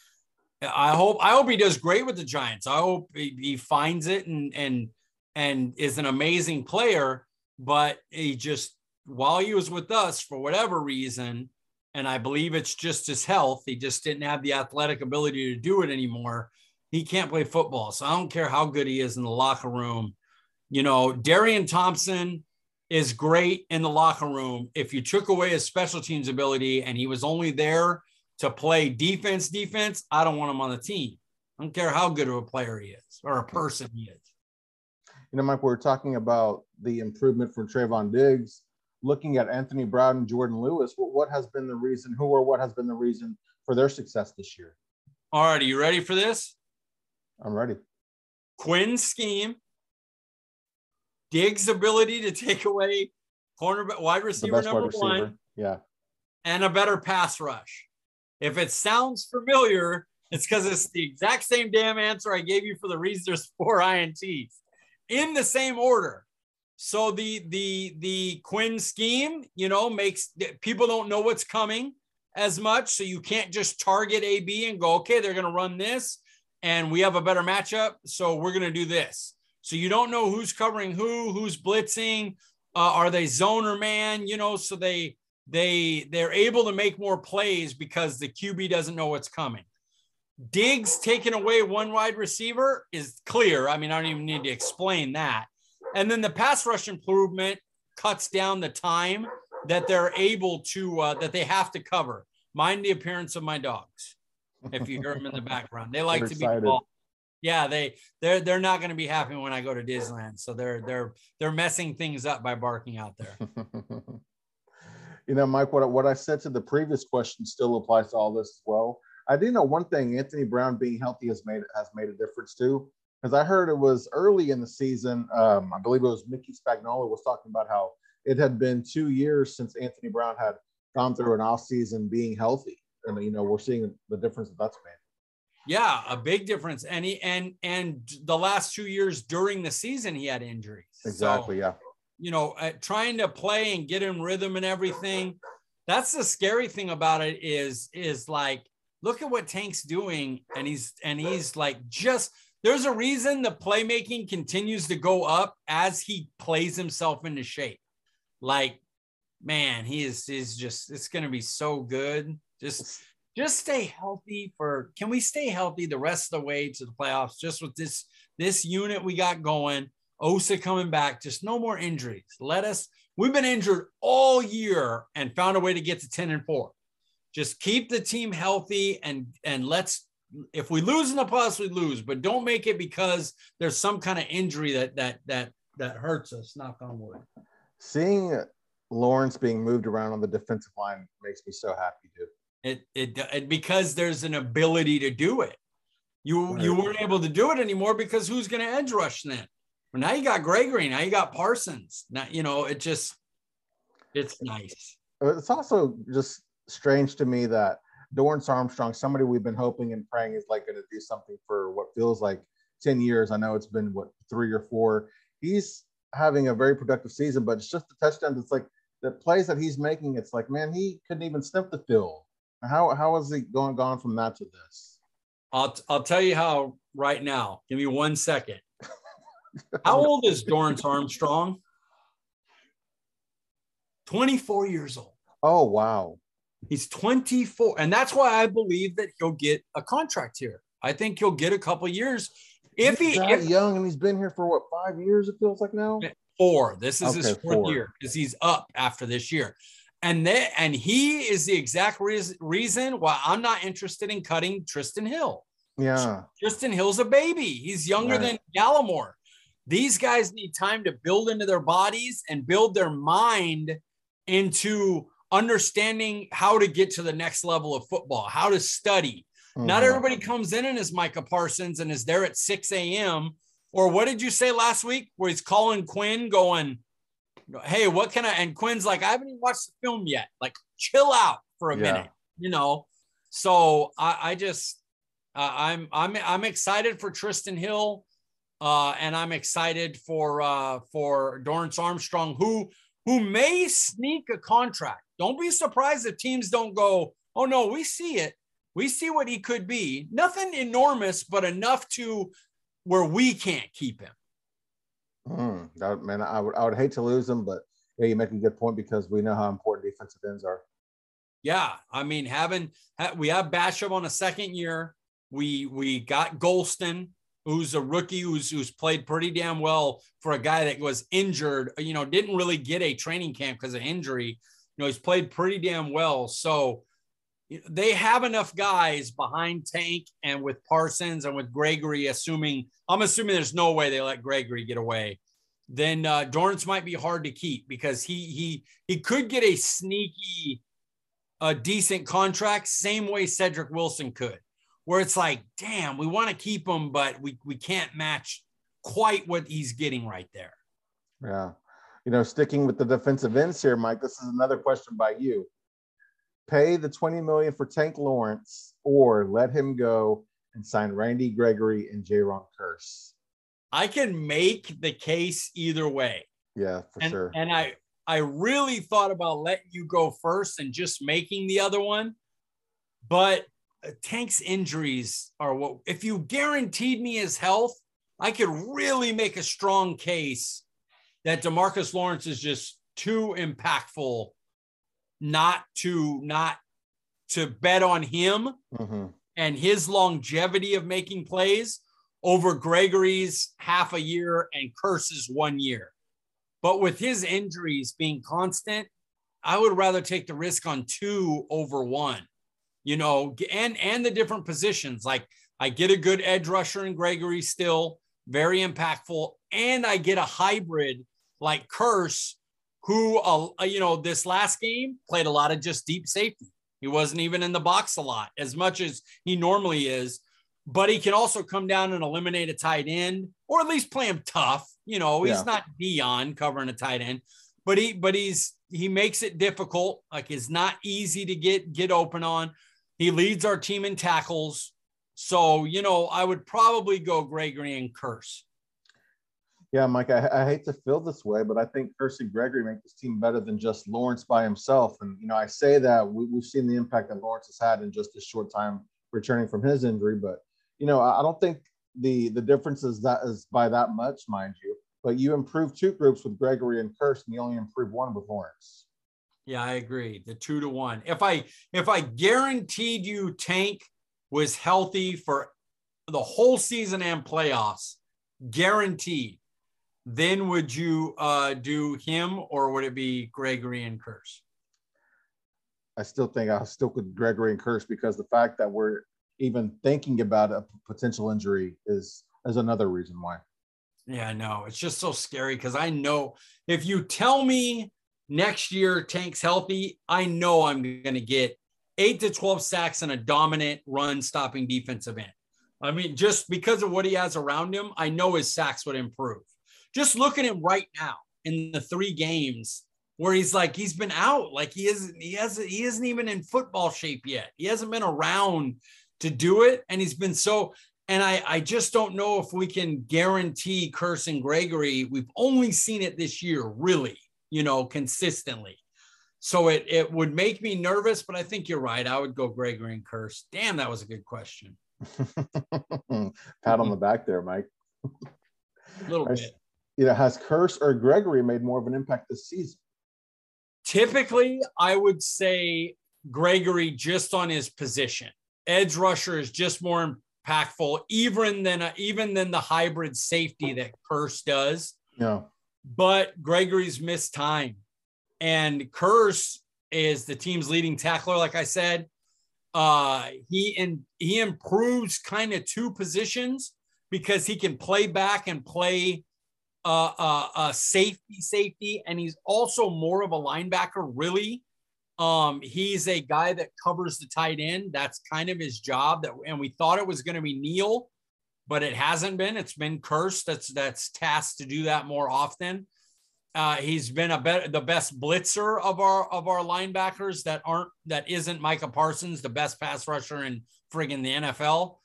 Speaker 2: I hope I hope he does great with the Giants. I hope he, he finds it and and and is an amazing player. But he just while he was with us for whatever reason, and I believe it's just his health. He just didn't have the athletic ability to do it anymore. He can't play football. So I don't care how good he is in the locker room. You know, Darian Thompson is great in the locker room. If you took away his special teams ability and he was only there to play defense, defense, I don't want him on the team. I don't care how good of a player he is or a person he is.
Speaker 1: You know, Mike, we are talking about the improvement from Trevon Diggs. Looking at Anthony Brown and Jourdan Lewis, what has been the reason, who or what has been the reason for their success this year?
Speaker 2: All right, are you ready for this?
Speaker 1: I'm ready.
Speaker 2: Quinn scheme, Diggs' ability to take away corner wide receiver number receiver. one.
Speaker 1: Yeah.
Speaker 2: And a better pass rush. If it sounds familiar, it's because it's the exact same damn answer I gave you for the reason there's four INTs in the same order. So the the the Quinn scheme, you know, makes people don't know what's coming as much. So you can't just target AB and go, okay, they're going to run this, and we have a better matchup, so we're going to do this. So you don't know who's covering who, who's blitzing. Uh, are they zone or man? You know, so they they they're able to make more plays because the QB doesn't know what's coming. Diggs taking away one wide receiver is clear. I mean, I don't even need to explain that. And then the pass rush improvement cuts down the time that they're able to uh, that they have to cover. Mind the appearance of my dogs. If you hear them in the background, they like to be involved yeah, they they're they're not going to be happy when I go to Disneyland. So they're they're they're messing things up by barking out there.
Speaker 1: you know, Mike, what what I said to the previous question still applies to all this as well. I do know one thing: Anthony Brown being healthy has made has made a difference too. Because I heard it was early in the season. Um, I believe it was Mickey Spagnuolo was talking about how it had been two years since Anthony Brown had gone through an off season being healthy, and you know we're seeing the difference that that's made.
Speaker 2: Yeah, a big difference. And he and and the last two years during the season, he had injuries.
Speaker 1: Exactly.
Speaker 2: So,
Speaker 1: yeah.
Speaker 2: You know, uh, trying to play and get in rhythm and everything. That's the scary thing about it is is like look at what Tank's doing, and he's and he's like just there's a reason the playmaking continues to go up as he plays himself into shape. Like, man, he is is just it's gonna be so good. Just just stay healthy for can we stay healthy the rest of the way to the playoffs just with this this unit we got going osa coming back just no more injuries let us we've been injured all year and found a way to get to 10 and 4 just keep the team healthy and and let's if we lose in the playoffs we lose but don't make it because there's some kind of injury that that that that hurts us knock on wood
Speaker 1: seeing lawrence being moved around on the defensive line makes me so happy dude
Speaker 2: it, it, it because there's an ability to do it. You right. you weren't able to do it anymore because who's going to edge rush then? Well, now you got Gregory. Now you got Parsons. Now you know it just it's nice.
Speaker 1: Uh, it's also just strange to me that Dorance Armstrong, somebody we've been hoping and praying is like going to do something for what feels like 10 years. I know it's been what three or four. He's having a very productive season, but it's just the touchdowns. It's like the plays that he's making. It's like, man, he couldn't even sniff the field. How how is he going gone from that to this?
Speaker 2: I'll I'll tell you how right now. Give me one second. How old is Dorance Armstrong? 24 years old.
Speaker 1: Oh wow.
Speaker 2: He's 24. And that's why I believe that he'll get a contract here. I think he'll get a couple years. If
Speaker 1: he's
Speaker 2: he
Speaker 1: that if, young and he's been here for what five years, it feels like now.
Speaker 2: Four. This is okay, his fourth four. year because he's up after this year. And that and he is the exact re- reason why I'm not interested in cutting Trysten Hill.
Speaker 1: Yeah.
Speaker 2: Trysten Hill's a baby. He's younger right. than Gallimore. These guys need time to build into their bodies and build their mind into understanding how to get to the next level of football, how to study. Mm-hmm. Not everybody comes in and is Micah Parsons and is there at 6 a.m. Or what did you say last week where he's calling Quinn going, hey, what can I? And Quinn's like, I haven't even watched the film yet. Like, chill out for a yeah. minute, you know. So I, I just, uh, I'm, I'm, I'm excited for Trysten Hill, uh, and I'm excited for uh, for Dorance Armstrong, who who may sneak a contract. Don't be surprised if teams don't go, oh no, we see it. We see what he could be. Nothing enormous, but enough to where we can't keep him.
Speaker 1: Mm, that, man, I would I would hate to lose him, but yeah, you make a good point because we know how important defensive ends are.
Speaker 2: Yeah, I mean, having we have Basham on a second year. We we got Golston, who's a rookie who's who's played pretty damn well for a guy that was injured. You know, didn't really get a training camp because of injury. You know, he's played pretty damn well. So they have enough guys behind Tank and with Parsons and with Gregory, assuming I'm assuming there's no way they let Gregory get away. Then uh, Dorance might be hard to keep because he he he could get a sneaky, a decent contract, same way Cedric Wilson could, where it's like, damn, we want to keep him, but we we can't match quite what he's getting right there.
Speaker 1: Yeah, you know, sticking with the defensive ends here, Mike. This is another question by you pay the 20 million for Tank Lawrence or let him go and sign Randy Gregory and Jayron Kearse.
Speaker 2: I can make the case either way.
Speaker 1: Yeah, for
Speaker 2: and,
Speaker 1: sure.
Speaker 2: And I I really thought about letting you go first and just making the other one. But Tank's injuries are what if you guaranteed me his health, I could really make a strong case that Demarcus Lawrence is just too impactful not to not to bet on him mm-hmm. and his longevity of making plays over Gregory's half a year and Kearse's one year. But with his injuries being constant, I would rather take the risk on two over one. You know, and and the different positions. Like I get a good edge rusher in Gregory still, very impactful, and I get a hybrid like Kearse, who, uh, you know, this last game played a lot of just deep safety. He wasn't even in the box a lot as much as he normally is, but he can also come down and eliminate a tight end or at least play him tough. You know, he's yeah. not Deion covering a tight end, but he, but he's, he makes it difficult. Like it's not easy to get, get open on. He leads our team in tackles. So, you know, I would probably go Gregory and Kearse.
Speaker 1: Yeah, Mike, I, I, hate to feel this way, but I think Kearse and Gregory make this team better than just Lawrence by himself. And, you know, I say that we, have seen the impact that Lawrence has had in just a short time returning from his injury. But, you know, I, I don't think the the difference is that is by that much, mind you. But you improved two groups with Gregory and Kearse, and you only improved one with Lawrence.
Speaker 2: Yeah, I agree. The two to one. If I if I guaranteed you Tank was healthy for the whole season and playoffs, guaranteed, then would you uh, do him or would it be Gregory and Kearse?
Speaker 1: I still think I'll stick with Gregory and Kearse because the fact that we're even thinking about a potential injury is is another reason why.
Speaker 2: Yeah, no, it's just so scary because I know if you tell me next year Tank's healthy, I know I'm going to get eight to 12 sacks and a dominant run stopping defensive end. I mean, just because of what he has around him, I know his sacks would improve. Just look at him right now in the three games where he's like he's been out, like he isn't he hasn't he isn't even in football shape yet. He hasn't been around to do it, and he's been so. And I I just don't know if we can guarantee and Gregory. We've only seen it this year, really, you know, consistently. So it it would make me nervous, but I think you're right. I would go Gregory and Kearse. Damn, that was a good question.
Speaker 1: Pat on the back there, Mike.
Speaker 2: A little bit
Speaker 1: you know, has Kearse or Gregory made more of an impact this season?
Speaker 2: Typically, I would say Gregory just on his position. Edge rusher is just more impactful, even than a, even than the hybrid safety that Kearse does.
Speaker 1: Yeah.
Speaker 2: But Gregory's missed time, and Kearse is the team's leading tackler. Like I said, uh, he and he improves kind of two positions because he can play back and play uh, uh, uh, safety, safety, and he's also more of a linebacker. Really, um, he's a guy that covers the tight end. That's kind of his job. That and we thought it was going to be Neal, but it hasn't been. It's been Kearse. That's that's tasked to do that more often. Uh, he's been a bet, the best blitzer of our of our linebackers that aren't that isn't Micah Parsons, the best pass rusher in friggin' the NFL.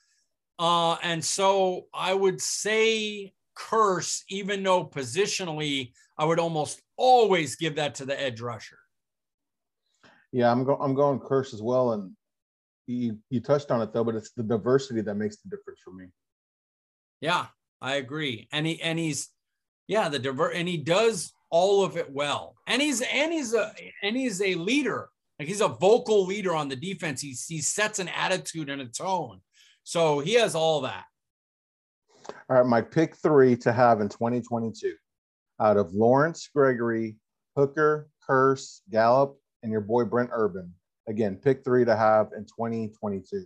Speaker 2: Uh, and so I would say Kearse, even though positionally, I would almost always give that to the edge rusher.
Speaker 1: Yeah, I'm, go- I'm going Kearse as well. And you, you touched on it though, but it's the diversity that makes the difference for me.
Speaker 2: Yeah, I agree. And he, and he's, yeah, the diver, and he does all of it well. And he's, and he's a, and he's a leader. Like he's a vocal leader on the defense. He, he sets an attitude and a tone. So he has all that.
Speaker 1: All right, my pick three to have in 2022 out of Lawrence Gregory, Hooker, Kearse, Gallup, and your boy Brent Urban. Again, pick three to have in 2022.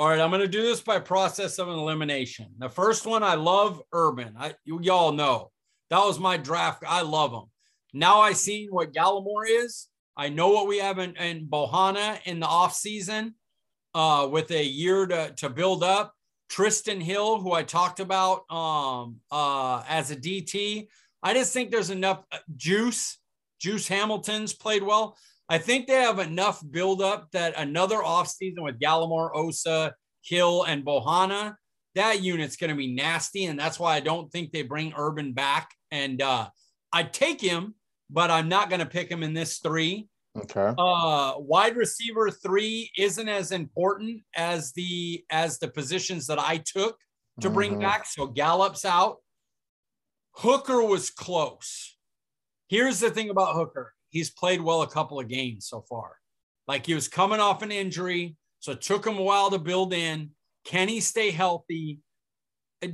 Speaker 2: All right, I'm going to do this by process of elimination. The first one, I love Urban. I y'all know that was my draft. I love him. Now I see what Gallimore is. I know what we have in, in Bohanna in the off season uh, with a year to, to build up. Trysten Hill, who I talked about um, uh, as a DT. I just think there's enough uh, juice. Juice Hamilton's played well. I think they have enough buildup that another offseason with Gallimore, Osa, Hill, and Bohanna, that unit's going to be nasty. And that's why I don't think they bring Urban back. And uh, I'd take him, but I'm not going to pick him in this three.
Speaker 1: Okay.
Speaker 2: Uh, wide receiver three isn't as important as the as the positions that I took to bring mm-hmm. back. So Gallup's out. Hooker was close. Here's the thing about Hooker. He's played well a couple of games so far. Like he was coming off an injury, so it took him a while to build in. Can he stay healthy?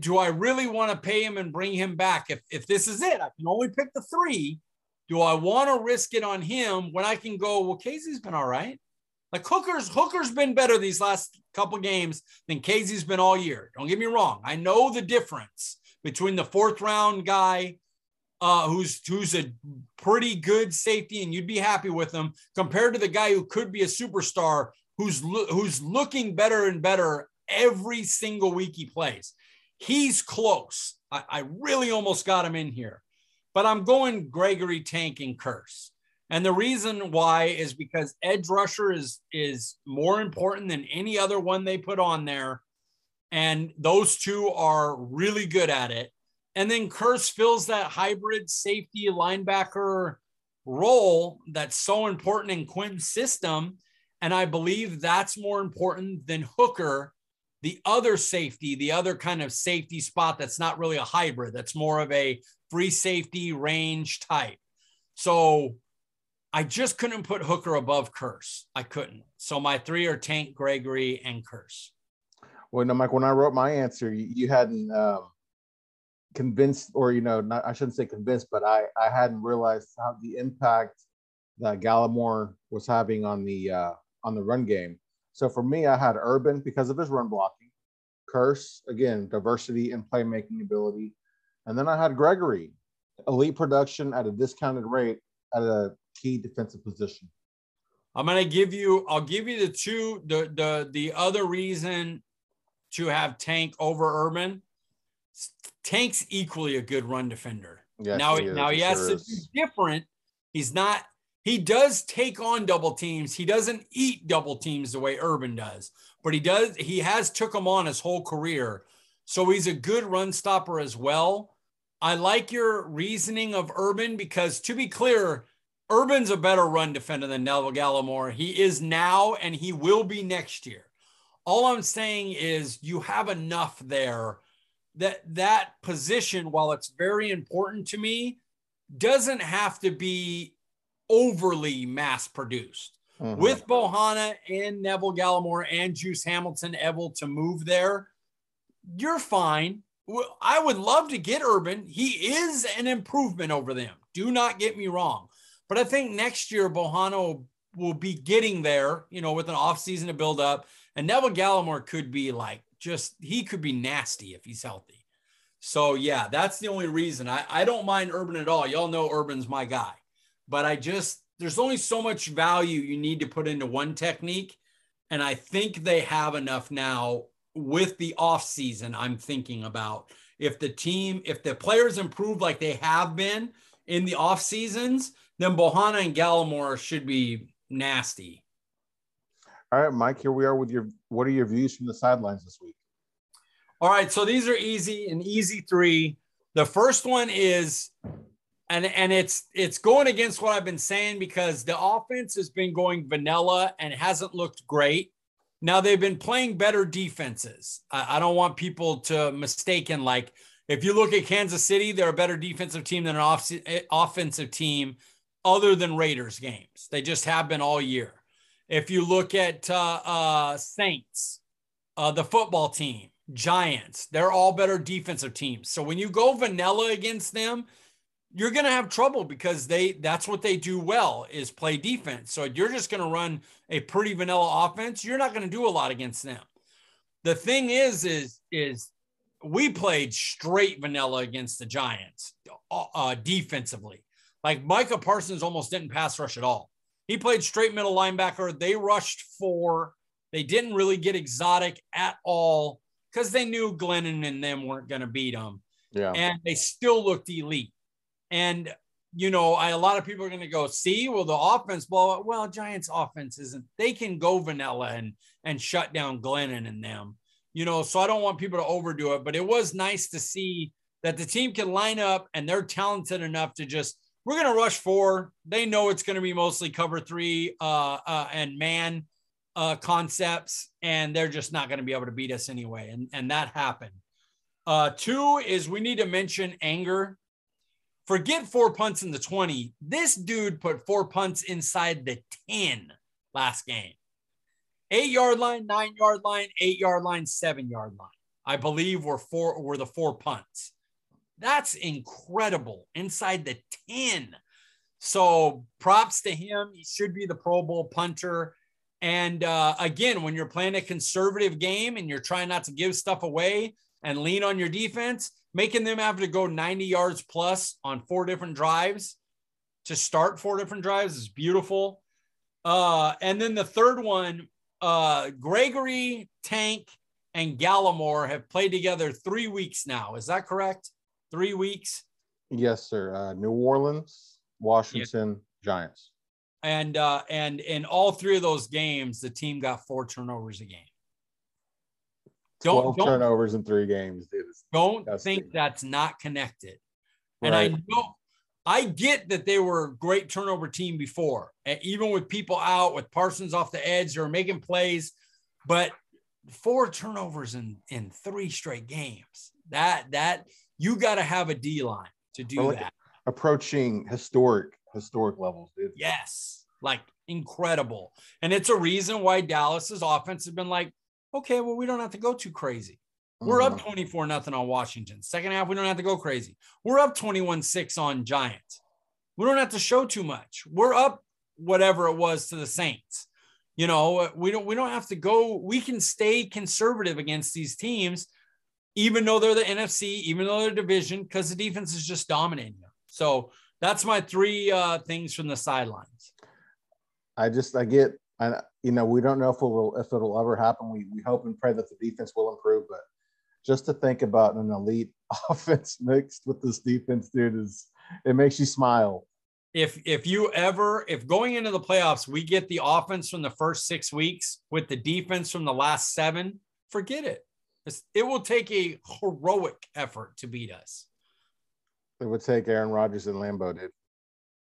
Speaker 2: Do I really want to pay him and bring him back? If if this is it, I can only pick the three. Do I want to risk it on him when I can go, well, Casey's been all right. Like Hooker's Hooker's been better these last couple games than Casey's been all year. Don't get me wrong. I know the difference between the fourth round guy uh, who's who's a pretty good safety and you'd be happy with him compared to the guy who could be a superstar who's lo- who's looking better and better every single week he plays. He's close. I, I really almost got him in here but I'm going Gregory Tank and Kearse. And the reason why is because edge rusher is is more important than any other one they put on there. And those two are really good at it. And then Kearse fills that hybrid safety linebacker role that's so important in Quinn's system. And I believe that's more important than Hooker, the other safety, the other kind of safety spot that's not really a hybrid, that's more of a free safety range type. So I just couldn't put Hooker above Kearse. I couldn't. So my three are Tank, Gregory, and Kearse.
Speaker 1: Well, no, Mike, when I wrote my answer, you, you hadn't um, convinced, or, you know, not, I shouldn't say convinced, but I, I hadn't realized how the impact that Gallimore was having on the, uh, on the run game. So for me, I had Urban because of his run blocking, Kearse again, diversity and playmaking ability. And then I had Gregory, elite production at a discounted rate at a key defensive position.
Speaker 2: I'm gonna give you. I'll give you the two. The the the other reason to have Tank over Urban. Tank's equally a good run defender. Yes, now, he now he has sure to be different. He's not. He does take on double teams. He doesn't eat double teams the way Urban does, but he does. He has took them on his whole career, so he's a good run stopper as well. I like your reasoning of Urban because, to be clear, Urban's a better run defender than Neville Gallimore. He is now, and he will be next year. All I'm saying is you have enough there that that position, while it's very important to me, doesn't have to be overly mass produced. Mm-hmm. With Bohanna and Neville Gallimore and Juice Hamilton able to move there, you're fine. I would love to get Urban. He is an improvement over them. Do not get me wrong. But I think next year Bohanna will be getting there, you know, with an offseason to build up. And Neville Gallimore could be like just he could be nasty if he's healthy. So yeah, that's the only reason. I, I don't mind Urban at all. Y'all know Urban's my guy. But I just there's only so much value you need to put into one technique. And I think they have enough now with the off season. I'm thinking about if the team, if the players improve like they have been in the off seasons, then Bohanna and Gallimore should be nasty.
Speaker 1: All right, Mike, here we are with your what are your views from the sidelines this week?
Speaker 2: All right, so these are easy, an easy three. The first one is and and it's it's going against what I've been saying because the offense has been going vanilla and hasn't looked great. Now they've been playing better defenses. I, I don't want people to mistaken like if you look at Kansas City, they're a better defensive team than an off, offensive team other than Raiders games. They just have been all year. If you look at uh, uh, Saints, uh, the football team, Giants, they're all better defensive teams. So when you go vanilla against them, you're going to have trouble because they that's what they do well is play defense. So you're just going to run a pretty vanilla offense. You're not going to do a lot against them. The thing is is is we played straight vanilla against the Giants uh, uh defensively. Like Micah Parsons almost didn't pass rush at all. He played straight middle linebacker. They rushed four. They didn't really get exotic at all because they knew Glennon and them weren't going to beat them. Yeah. And they still looked elite. And, you know, I, a lot of people are going to go, see, well, the offense, well, well, Giants offense isn't, they can go vanilla and, and shut down Glennon and them, you know, so I don't want people to overdo it, but it was nice to see that the team can line up and they're talented enough to just we're going to rush four. They know it's going to be mostly cover three uh, uh, and man uh, concepts, and they're just not going to be able to beat us anyway. And, and that happened. Uh, two is we need to mention anger. Forget four punts in the 20. This dude put four punts inside the 10 last game. Eight yard line, nine yard line, eight yard line, seven yard line. I believe were four were the four punts. That's incredible inside the 10. So props to him. He should be the Pro Bowl punter. And uh, again, when you're playing a conservative game and you're trying not to give stuff away and lean on your defense, making them have to go 90 yards plus on four different drives to start four different drives is beautiful. Uh, and then the third one, uh, Gregory, Tank, and Gallimore have played together three weeks now. Is that correct? three weeks?
Speaker 1: Yes, sir. Uh, New Orleans, Washington, yeah. Giants.
Speaker 2: And uh, and in all three of those games, the team got four turnovers a game.
Speaker 1: Don't, don't turnovers in three games. Dude.
Speaker 2: Don't think that's not connected. And right. I know I get that they were a great turnover team before, even with people out, with Parsons off the edge, they were making plays, but four turnovers in in three straight games. That that you got to have a D line to do like that.
Speaker 1: Approaching historic historic levels, dude.
Speaker 2: Yes, like incredible, and it's a reason why Dallas's offense has been like, okay, well, we don't have to go too crazy. We're up mm-hmm. 24 nothing on Washington. Second half, we don't have to go crazy. We're up 21 6 on Giants. We don't have to show too much. We're up whatever it was to the Saints. You know, we don't we don't have to go. We can stay conservative against these teams, even though they're the NFC, even though they're division, because the defense is just dominating you. So that's my three uh, things from the sidelines.
Speaker 1: I just I get I you know we don't know if it will if it'll ever happen. We we hope and pray that the defense will improve, but just to think about an elite offense mixed with this defense, dude, is it makes you smile.
Speaker 2: If if you ever if going into the playoffs we get the offense from the first six weeks with the defense from the last seven, forget it. It's, it will take a heroic effort to beat us.
Speaker 1: It would take Aaron Rodgers and Lambeau, dude.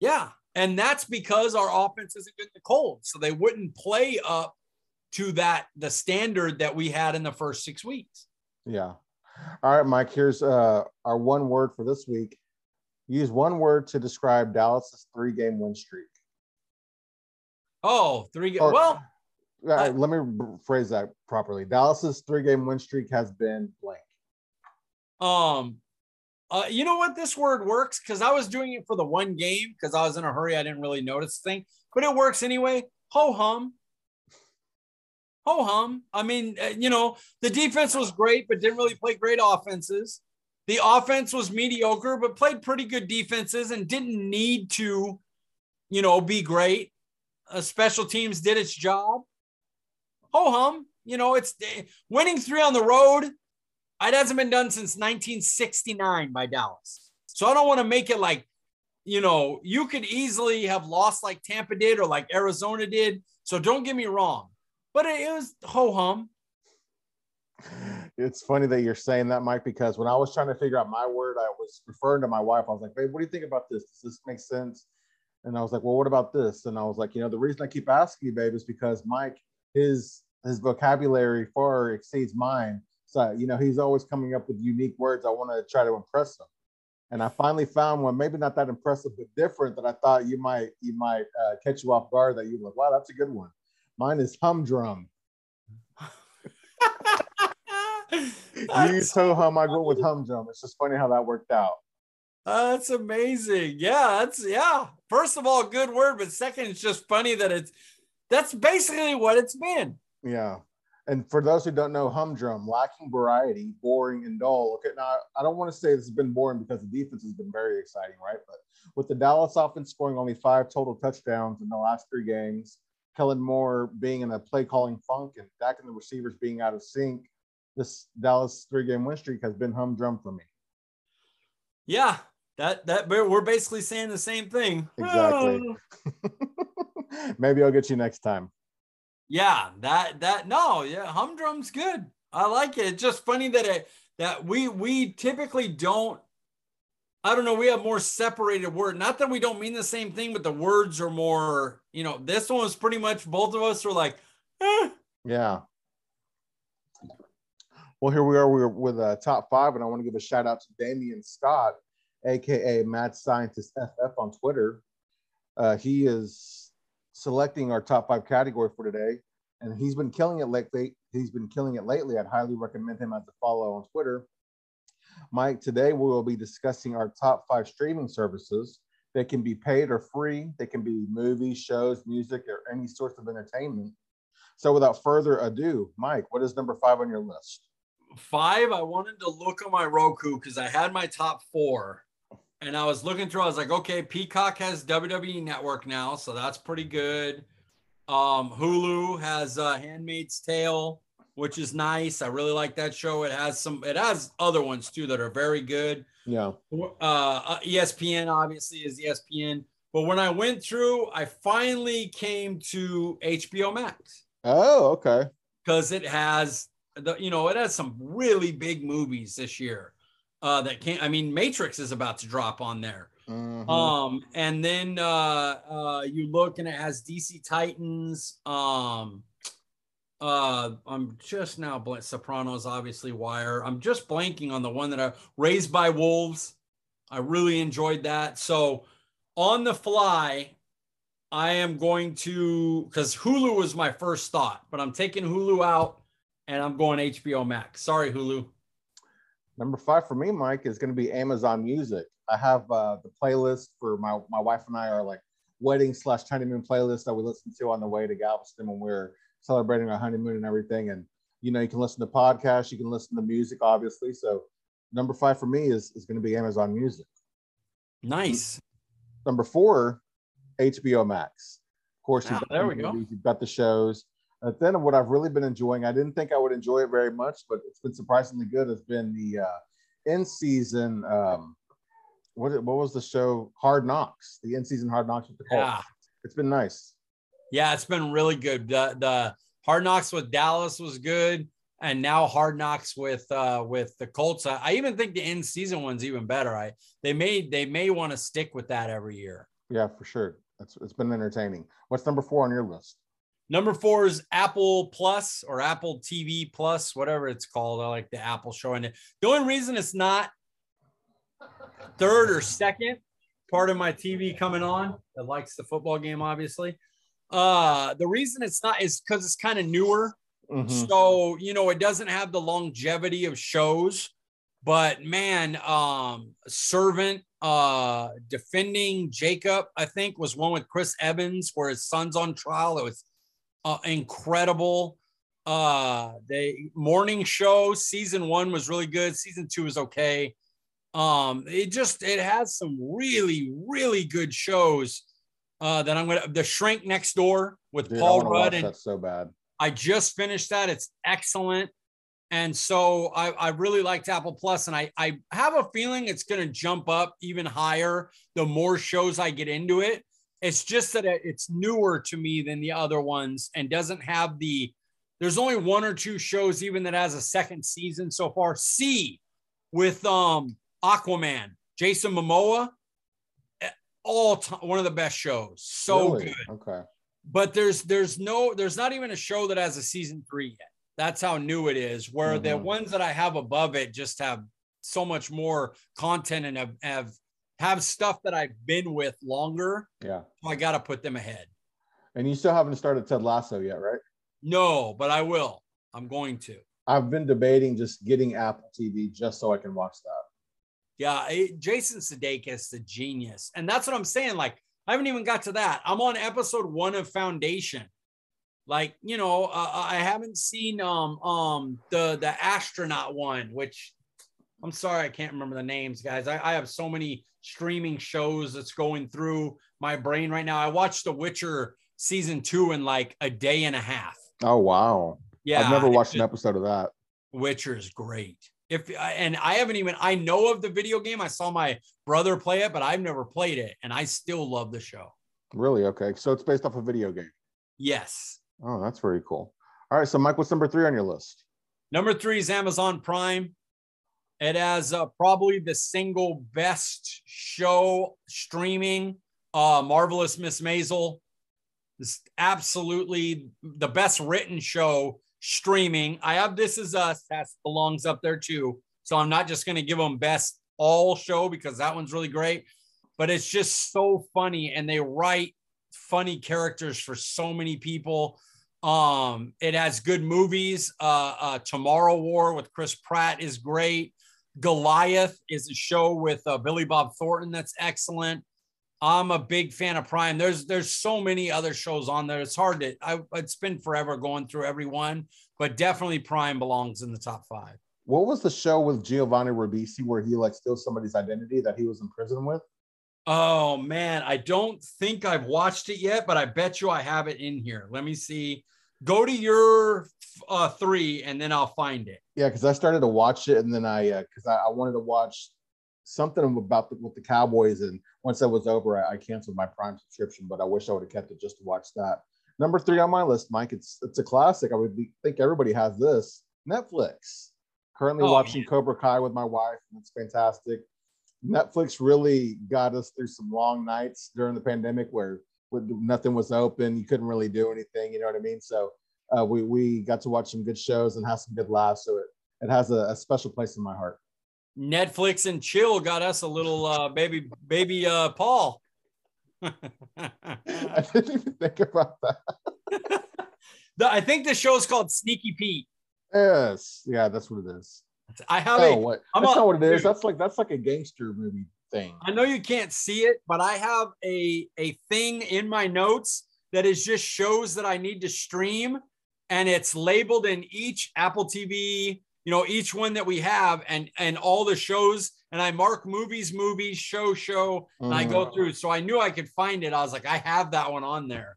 Speaker 2: Yeah, and that's because our offense isn't good in the cold, so they wouldn't play up to that the standard that we had in the first six weeks.
Speaker 1: Yeah. All right, Mike. Here's uh, our one word for this week. Use one word to describe Dallas's three-game win streak.
Speaker 2: Oh, three. Or, well,
Speaker 1: uh, let me phrase that properly. Dallas's three-game win streak has been blank.
Speaker 2: Um, uh, you know what? This word works because I was doing it for the one game because I was in a hurry. I didn't really notice the thing, but it works anyway. Ho hum ho hum. I mean, uh, you know, the defense was great, but didn't really play great offenses. The offense was mediocre, but played pretty good defenses and didn't need to, you know, be great. Uh, special teams did its job. Ho hum. You know, it's uh, winning three on the road. It hasn't been done since 1969 by Dallas. So I don't want to make it like, you know, you could easily have lost like Tampa did or like Arizona did. So don't get me wrong but it, was ho hum.
Speaker 1: It's funny that you're saying that, Mike, because when I was trying to figure out my word, I was referring to my wife. I was like, babe, what do you think about this? Does this make sense? And I was like, well, what about this? And I was like, you know, the reason I keep asking you, babe, is because Mike, his his vocabulary far exceeds mine. So, you know, he's always coming up with unique words. I want to try to impress him. And I finally found one, maybe not that impressive, but different that I thought you might you might uh, catch you off guard. That you were like, wow, that's a good one. Mine is humdrum. you ho hum, I go with humdrum. It's just funny how that worked out.
Speaker 2: Uh, that's amazing. Yeah, that's yeah. First of all, good word, but second, it's just funny that it's that's basically what it's been.
Speaker 1: Yeah. And for those who don't know, humdrum, lacking variety, boring, and dull. Okay, now I don't want to say this has been boring because the defense has been very exciting, right? But with the Dallas offense scoring only five total touchdowns in the last three games, Kellen Moore being in a play calling funk and Dak and the receivers being out of sync, this Dallas three game win streak has been humdrum for me.
Speaker 2: Yeah, that that we're basically saying the same thing.
Speaker 1: Exactly. Ah. Maybe I'll get you next time.
Speaker 2: Yeah, that that no, yeah, humdrum's good. I like it. It's just funny that it that we we typically don't I don't know. We have more separated word. Not that we don't mean the same thing, but the words are more, you know, this one was pretty much both of us are like, eh.
Speaker 1: yeah. Well, here we are. We're with a top five, and I want to give a shout out to Damian Scott, aka Mad Scientist FF on Twitter. Uh, he is selecting our top five category for today, and he's been killing it lately. He's been killing it lately. I'd highly recommend him as a follow on Twitter. Mike, today we will be discussing our top five streaming services. that can be paid or free. They can be movies, shows, music, or any source of entertainment. So without further ado, Mike, what is number five on your list?
Speaker 2: Five, I wanted to look on my Roku because I had my top four. And I was looking through, I was like, okay, Peacock has WWE Network now, so that's pretty good. Um, Hulu has uh, Handmaid's Tale which is nice. I really like that show. It has some, it has other ones too that are very good.
Speaker 1: Yeah.
Speaker 2: Uh, uh ESPN obviously is ESPN. But when I went through, I finally came to HBO Max.
Speaker 1: Oh, okay.
Speaker 2: Because it has the, you know, it has some really big movies this year uh, that can't. I mean, Matrix is about to drop on there.
Speaker 1: Mhm.
Speaker 2: Um, and then uh, uh, you look and it has DC Titans. Um, uh, I'm just now bl- Sopranos, obviously Wire. I'm just blanking on the one that I Raised by Wolves. I really enjoyed that. So on the fly, I am going to because Hulu was my first thought, but I'm taking Hulu out and I'm going HBO Max. Sorry, Hulu.
Speaker 1: Number five for me, Mike, is going to be Amazon Music. I have uh, the playlist for my my wife and I are like wedding slash honeymoon playlist that we listen to on the way to Galveston when we're celebrating our honeymoon and everything. And you know, you can listen to podcasts, you can listen to music, obviously. So number five for me is is going to be Amazon Music.
Speaker 2: Nice.
Speaker 1: Number four, HBO Max. Of course, you've got
Speaker 2: there
Speaker 1: the
Speaker 2: we go.
Speaker 1: You've got the shows. And then what I've really been enjoying, I didn't think I would enjoy it very much, but it's been surprisingly good. Has been the uh, in season. Um, what what was the show? Hard Knocks. The in season Hard Knocks with the Colts.
Speaker 2: Yeah.
Speaker 1: It's been nice.
Speaker 2: Yeah, it's been really good. The the Hard Knocks with Dallas was good, and now Hard Knocks with uh with the Colts. I, I even think the end season one's even better. I they may they may want to stick with that every year.
Speaker 1: Yeah, for sure. It's it's been entertaining. What's number four on your list?
Speaker 2: Number four is Apple Plus or Apple TV Plus, whatever it's called. I like the Apple showing it. The only reason it's not third or second part of my TV coming on that likes the football game, obviously. Uh, the reason it's not is because it's kind of newer.
Speaker 1: Mhm.
Speaker 2: So, you know, it doesn't have the longevity of shows, but man, um, Servant, uh, defending Jacob, I think was one with Chris Evans where his son's on trial. It was uh, incredible. Uh, the morning show season one was really good. Season two was okay. Um, it just it has some really really good shows. Uh, that I'm gonna the Shrink Next Door with
Speaker 1: Dude,
Speaker 2: Paul Rudd and
Speaker 1: that so bad.
Speaker 2: I just finished that. It's excellent. And so I, I really liked Apple Plus, and I, I have a feeling it's going to jump up even higher the more shows I get into it. It's just that it's newer to me than the other ones and doesn't have the, there's only one or two shows even that has a second season so far. See with um Aquaman, Jason Momoa, eh, all time, one of the best shows. So
Speaker 1: Really?
Speaker 2: good
Speaker 1: Okay.
Speaker 2: but there's there's no there's not even a show that has a season three yet. That's how new it is. Where the
Speaker 1: Mhm.
Speaker 2: ones that I have above it just have so much more content and have have, have stuff that I've been with longer.
Speaker 1: Yeah.
Speaker 2: So I got to put them ahead.
Speaker 1: And you still haven't started Ted Lasso yet, right?
Speaker 2: No, but I will. I'm going to.
Speaker 1: I've been debating just getting Apple TV just so I can watch that.
Speaker 2: Yeah, it- Jason Sudeikis, the genius, and that's what I'm saying. Like, I haven't even got to that. I'm on episode one of Foundation. Like, you know, uh, I haven't seen um um the the astronaut one, which I'm sorry I can't remember the names, guys. I, I have so many streaming shows that's going through my brain right now. I watched The Witcher season two in like a day and a half.
Speaker 1: Oh wow.
Speaker 2: Yeah,
Speaker 1: I've never watched an episode of that.
Speaker 2: Witcher is great. If and I haven't even I know of the video game. I saw my brother play it, but I've never played it, and I still love the show.
Speaker 1: Really? Okay. So it's based off a video game.
Speaker 2: Yes.
Speaker 1: Oh, that's very cool. All right. So Mike, what's number three on your list?
Speaker 2: Number three is Amazon Prime. It has uh, probably the single best show streaming. Uh, Marvelous Miss Maisel. This absolutely the best written show streaming. I have This Is Us that belongs up there too. So I'm not just going to give them best all show because that one's really great, but it's just so funny and they write funny characters for so many people. Um, it has good movies. Uh, uh, Tomorrow War with Chris Pratt is great. Goliath is a show with uh, Billy Bob Thornton that's excellent. I'm a big fan of Prime. There's there's so many other shows on there. It's hard to. I, it's been forever going through every one, but definitely Prime belongs in the top five.
Speaker 1: What was the show with Giovanni Ribisi where he like steals somebody's identity that he was in prison with?
Speaker 2: Oh man, I don't think I've watched it yet, but I bet you I have it in here. Let me see. Go to your uh, three, and then I'll find it.
Speaker 1: Yeah, because I started to watch it and then I because I, I wanted to watch something about the, with the Cowboys and once that was over, I, I canceled my Prime subscription. But I wish I would have kept it just to watch that. Number three on my list, Mike. It's it's a classic. I would be, think everybody has this. Netflix. Currently
Speaker 2: Oh,
Speaker 1: watching
Speaker 2: yeah.
Speaker 1: Cobra Kai with my wife, and it's fantastic. Netflix really got us through some long nights during the pandemic where nothing was open. You couldn't really do anything. You know what I mean? So uh, we we got to watch some good shows and have some good laughs. So it it has a, a special place in my heart.
Speaker 2: Netflix and chill got us a little uh, baby baby uh, Paul.
Speaker 1: I didn't even think about that.
Speaker 2: The- I think the show's called Sneaky Pete.
Speaker 1: Yes, yeah, that's what it is.
Speaker 2: I have
Speaker 1: Oh,
Speaker 2: a.
Speaker 1: what?
Speaker 2: I'm
Speaker 1: That's
Speaker 2: a-
Speaker 1: not what it is.
Speaker 2: dude.
Speaker 1: That's like that's like a gangster movie thing.
Speaker 2: I know you can't see it, but I have a a thing in my notes that is just shows that I need to stream, and it's labeled in each Apple TV. You know, each one that we have, and and all the shows, and I mark movies, movies, show, show, and I go
Speaker 1: Mhm.
Speaker 2: through. So I knew I could find it. I was like, I have that one on there.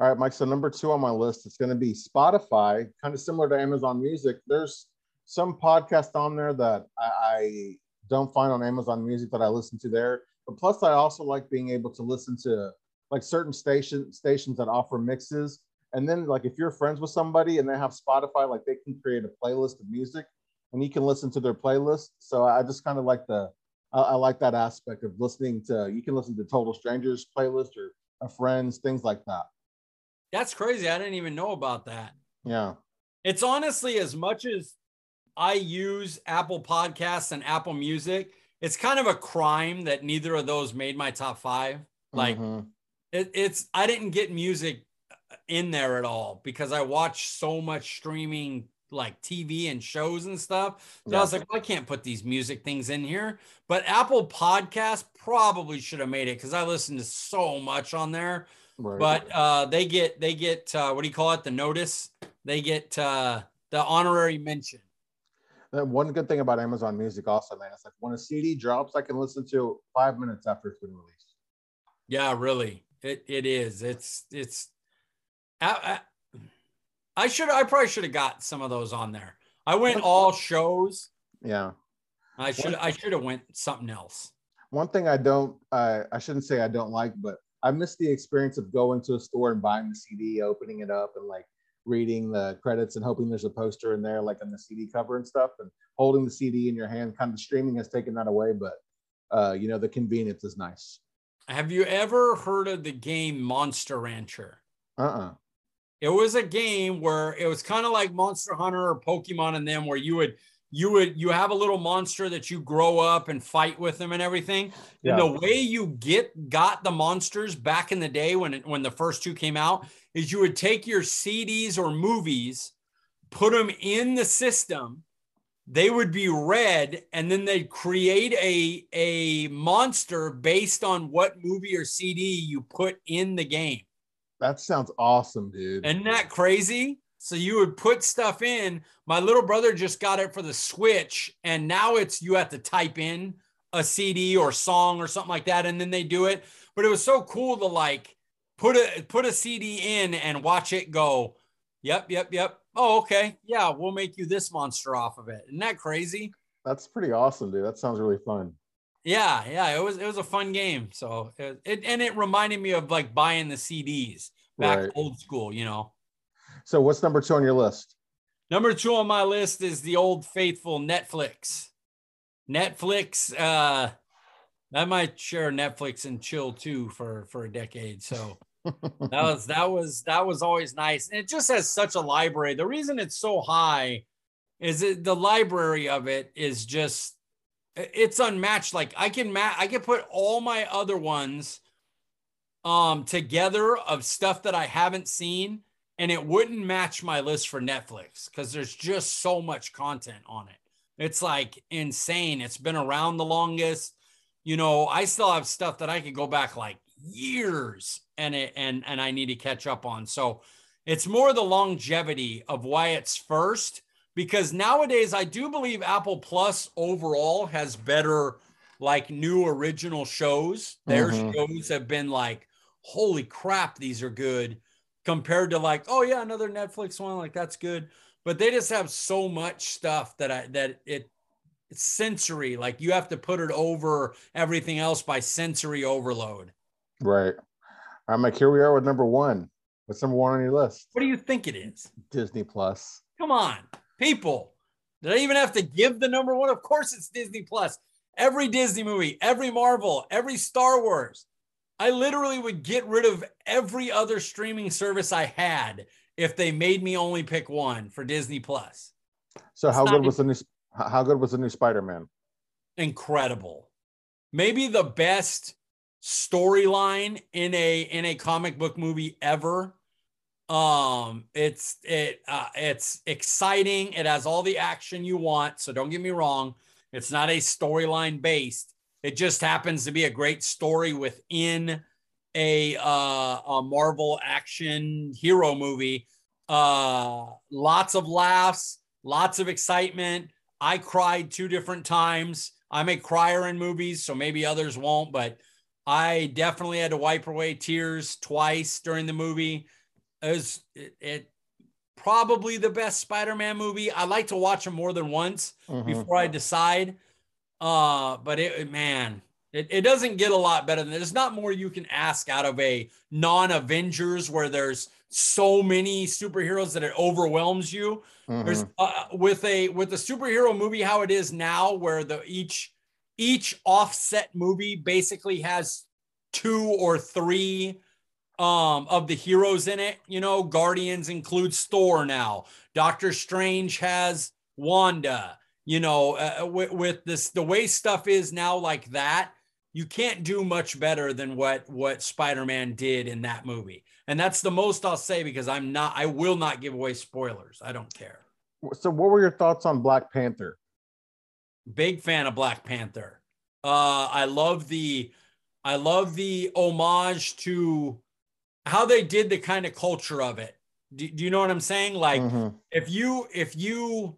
Speaker 1: All right, Mike. So number two on my list, it's going to be Spotify, kind of similar to Amazon Music. There's some podcast on there that I, I don't find on Amazon Music that I listen to there. But plus, I also like being able to listen to like certain station stations that offer mixes. And then, like if you're friends with somebody and they have Spotify, like they can create a playlist of music, and you can listen to their playlist. So I just kind of like the I, I like that aspect of listening to. You can listen to total strangers playlist or a friends, things like that.
Speaker 2: That's crazy. I didn't even know about that.
Speaker 1: Yeah.
Speaker 2: It's honestly as much as I use Apple Podcasts and Apple Music, it's kind of a crime that neither of those made my top five. Like
Speaker 1: Mhm.
Speaker 2: it, it's I didn't get music in there at all because I watch so much streaming like TV and shows and stuff. So I was like, I can't put these music things in here. But Apple Podcast probably should have made it because I listen to so much on there
Speaker 1: Right.
Speaker 2: but uh, they get they get uh, what do you call it? The notice. They get uh, the honorary mention.
Speaker 1: Uh, one good thing about Amazon Music also, man, it's like when a CD drops, I can listen to five minutes after it's been released.
Speaker 2: Yeah, really. It it is. It's it's. I, I, I should. I probably should have got some of those on there. I went all shows.
Speaker 1: Yeah.
Speaker 2: I should. I should have went something else.
Speaker 1: One thing I don't, I I shouldn't say I don't like, but I miss the experience of going to a store and buying the CD, opening it up, and like reading the credits and hoping there's a poster in there, like on the CD cover and stuff, and holding the CD in your hand. Kind of streaming has taken that away, but uh, you know the convenience is nice.
Speaker 2: Have you ever heard of the game Monster Rancher?
Speaker 1: Uh uh
Speaker 2: It was a game where it was kind of like Monster Hunter or Pokemon and them, where you would you would you have a little monster that you grow up and fight with them and everything.
Speaker 1: Yeah.
Speaker 2: And the way you get got the monsters back in the day when it, when the first two came out is you would take your CDs or movies, put them in the system. They would be read, and then they'd create a a monster based on what movie or CD you put in the game.
Speaker 1: That sounds awesome, dude.
Speaker 2: Isn't that crazy? So you would put stuff in. My little brother just got it for the Switch, and now it's you have to type in a CD or song or something like that, and then they do it. But it was so cool to like put a put a CD in and watch it go. Yep, yep, yep. Oh, okay. Yeah, we'll make you this monster off of it. Isn't that crazy?
Speaker 1: That's pretty awesome, dude. That sounds really fun.
Speaker 2: Yeah, yeah. It was it was a fun game. So it, it and it reminded me of like buying the CDs back
Speaker 1: Right.
Speaker 2: old school, you know.
Speaker 1: So, what's number two on your list?
Speaker 2: Number two on my list is the old faithful Netflix. Netflix, uh, I might share Netflix and chill too for for a decade. So that was that was that was always nice. And it just has such a library. The reason it's so high is it the library of it is just it's unmatched. Like I can ma- I can put all my other ones um together of stuff that I haven't seen and it wouldn't match my list for Netflix because there's just so much content on it. It's like insane. It's been around the longest. You know, I still have stuff that I could go back like years and it and and I need to catch up on. So it's more the longevity of why it's first because nowadays I do believe Apple Plus overall has better like new original shows. Their
Speaker 1: Mhm.
Speaker 2: shows have been like, holy crap, these are good compared to like, oh yeah, another Netflix one, like that's good. But they just have so much stuff that I that it it's sensory. Like you have to put it over everything else by sensory overload.
Speaker 1: Right. All right, Mike. Here we are with number one. What's number one on your list?
Speaker 2: What do you think it is?
Speaker 1: Disney Plus.
Speaker 2: Come on, people. Did I even have to give the number one? Of course, it's Disney Plus. Every Disney movie, every Marvel, every Star Wars. I literally would get rid of every other streaming service I had if they made me only pick one for Disney Plus.
Speaker 1: So how good was the new how good was the new Spider-Man?
Speaker 2: Incredible. Maybe the best storyline in a in a comic book movie ever. Um it's it uh, it's exciting. It has all the action you want, so don't get me wrong. It's not a storyline based. It just happens to be a great story within a uh, a Marvel action hero movie. Uh, lots of laughs, lots of excitement. I cried two different times. I'm a crier in movies, so maybe others won't, but I definitely had to wipe away tears twice during the movie. It was it, it probably the best Spider-Man movie. I like to watch them more than once mm-hmm. before I decide. Uh, but it man, it, it doesn't get a lot better than there's not more you can ask out of a non-Avengers where there's so many superheroes that it overwhelms you. Mm-hmm. There's uh, with a with a superhero movie how it is now, where the each each offset movie basically has two or three um, of the heroes in it. You know, Guardians includes Thor now. Doctor Strange has Wanda. You know, uh, with, with this the way stuff is now like that, you can't do much better than what what Spider-Man did in that movie. And that's the most I'll say because I'm not I will not give away spoilers. I don't care.
Speaker 1: So what were your thoughts on Black Panther?
Speaker 2: Big fan of Black Panther. Uh I love the I love the homage to how they did the kind of culture of it. Do, do you know what I'm saying? Like mm-hmm. if you if you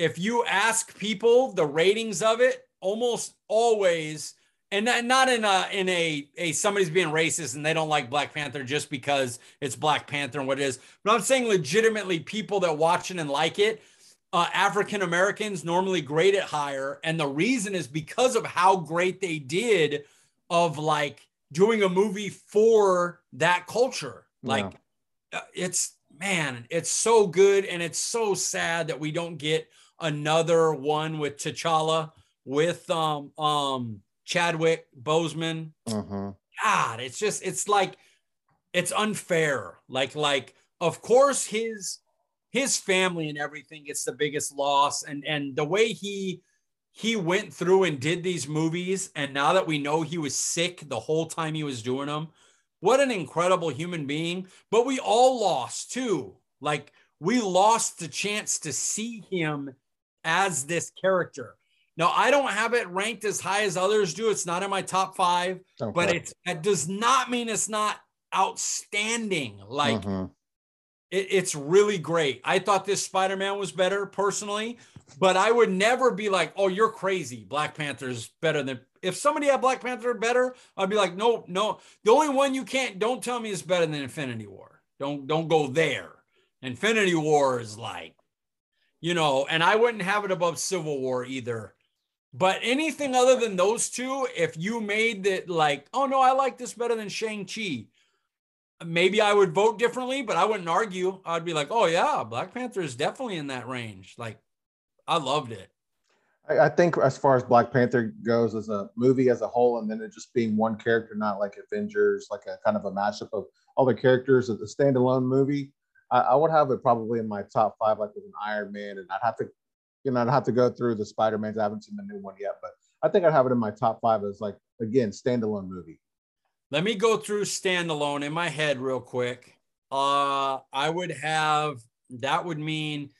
Speaker 2: if you ask people the ratings of it, almost always and not in a in a a somebody's being racist and they don't like Black Panther just because it's Black Panther and what it is. But I'm saying legitimately people that watch it and like it, uh, African Americans normally grade it higher, and the reason is because of how great they did of like doing a movie for that culture. Like yeah. Uh, it's man, it's so good and it's so sad that we don't get another one with T'Challa with um um Chadwick Boseman. Mm-hmm. God, it's just it's like it's unfair. Like like of course his his family and everything gets the biggest loss and and the way he he went through and did these movies and now that we know he was sick the whole time he was doing them what an incredible human being but we all lost too like we lost the chance to see him as this character now, I don't have it ranked as high as others do. It's not in my top five, okay. but it's that does not mean it's not outstanding. Like mm-hmm. it, it's really great. I thought this Spider-Man was better personally, but I would never be like, "Oh, you're crazy. Black Panther is better than." If somebody had Black Panther better, I'd be like, "No, no. The only one you can't don't tell me is better than Infinity War. Don't don't go there. Infinity War is like, you know, and I wouldn't have it above Civil War either." But anything other than those two, if you made it like, oh no, I like this better than Shang-Chi, maybe I would vote differently, but I wouldn't argue. I'd be like, oh yeah, Black Panther is definitely in that range. Like, I loved it.
Speaker 1: I think as far as Black Panther goes as a movie as a whole, and then it just being one character, not like Avengers, like a kind of a mashup of all the characters of the standalone movie. I, I would have it probably in my top five, like with an Iron Man, and I'd have to you know, I'd have to go through the Spider Mans. I haven't seen the new one yet, but I think I'd have it in my top five as like again standalone movie.
Speaker 2: Let me go through standalone in my head real quick. Uh, I would have that would mean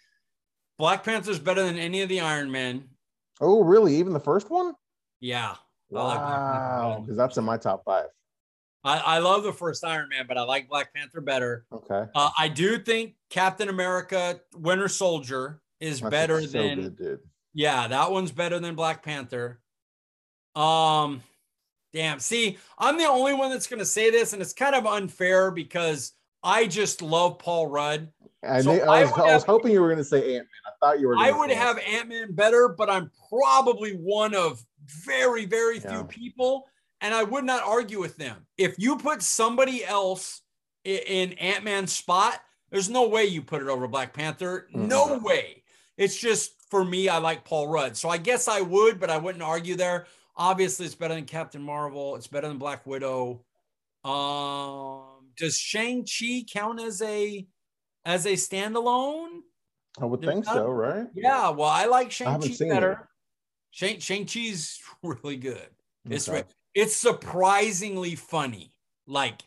Speaker 2: Black Panther's better than any of the Iron Men.
Speaker 1: Oh, really? Even the first one?
Speaker 2: Yeah.
Speaker 1: Wow. Because like that's in my top five.
Speaker 2: I, I love the first Iron Man, but I like Black Panther better.
Speaker 1: Okay.
Speaker 2: Uh, I do think Captain America Winter Soldier is That's better so than good, dude. Yeah, that one's better than Black Panther. Um damn. See, I'm the only one that's going to say this and it's kind of unfair because I just love Paul Rudd.
Speaker 1: I, so I, was, I, I was hoping you were going to say Ant Man. I thought you were.
Speaker 2: I would have Ant Man better, but I'm probably one of very, very few people, and I would not argue with them. If you put somebody else in, in Ant Man's spot, There's no way you put it over Black Panther. No way. It's just for me, I like Paul Rudd. So I guess I would, but I wouldn't argue there. Obviously, it's better than Captain Marvel. It's better than Black Widow. Um, does Shang-Chi count as a as a standalone?
Speaker 1: I would think so, right?
Speaker 2: Yeah, well, I like Shang-Chi better. Shang Shang-Chi's really good. It's
Speaker 1: Okay.
Speaker 2: It's surprisingly funny. Like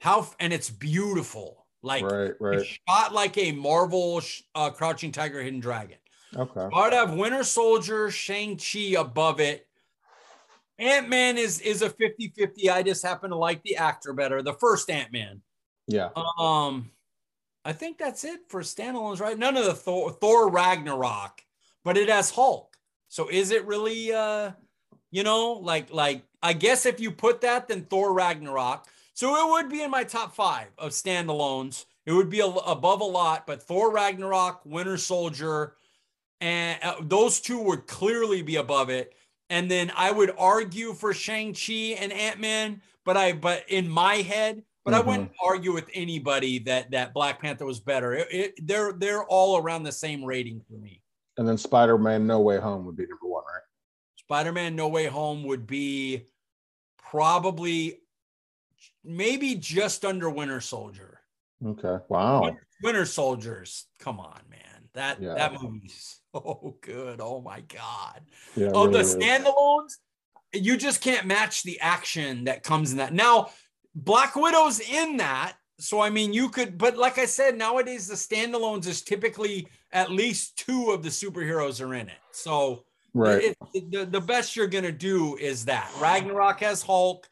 Speaker 2: how and it's beautiful. Like
Speaker 1: right, right.
Speaker 2: shot like a Marvel uh, Crouching Tiger, Hidden Dragon.
Speaker 1: Okay.
Speaker 2: I'd have Winter Soldier, Shang-Chi above it. Ant-Man is is a 50-50. I just happen to like the actor better. The first Ant-Man.
Speaker 1: Yeah.
Speaker 2: Um, I think that's it for standalones, right? None of the Thor, Thor Ragnarok, but it has Hulk. So is it really uh you know, like like I guess if you put that, then Thor Ragnarok. So it would be in my top five of standalones. It would be a, above a lot, but Thor Ragnarok, Winter Soldier, and uh, those two would clearly be above it. And then I would argue for Shang Chi and Ant Man, but I but in my head, but I
Speaker 1: Mhm.
Speaker 2: wouldn't argue with anybody that that Black Panther was better. It, it, they're they're all around the same rating for me.
Speaker 1: And then Spider-Man No Way Home would be number one?
Speaker 2: Spider Man No Way Home would be probably maybe just under Winter Soldier.
Speaker 1: Okay. Wow.
Speaker 2: Winter, Soldiers, come on, man. That
Speaker 1: Yeah.
Speaker 2: that movie's so good. Oh my god.
Speaker 1: Yeah.
Speaker 2: Of oh,
Speaker 1: really
Speaker 2: the standalones, you just can't match the action that comes in that. Now, Black Widow's in that. So I mean, you could, but like I said, nowadays the standalones is typically at least two of the superheroes are in it. So
Speaker 1: Right.
Speaker 2: it- it- the, the best you're gonna do is that Ragnarok has Hulk,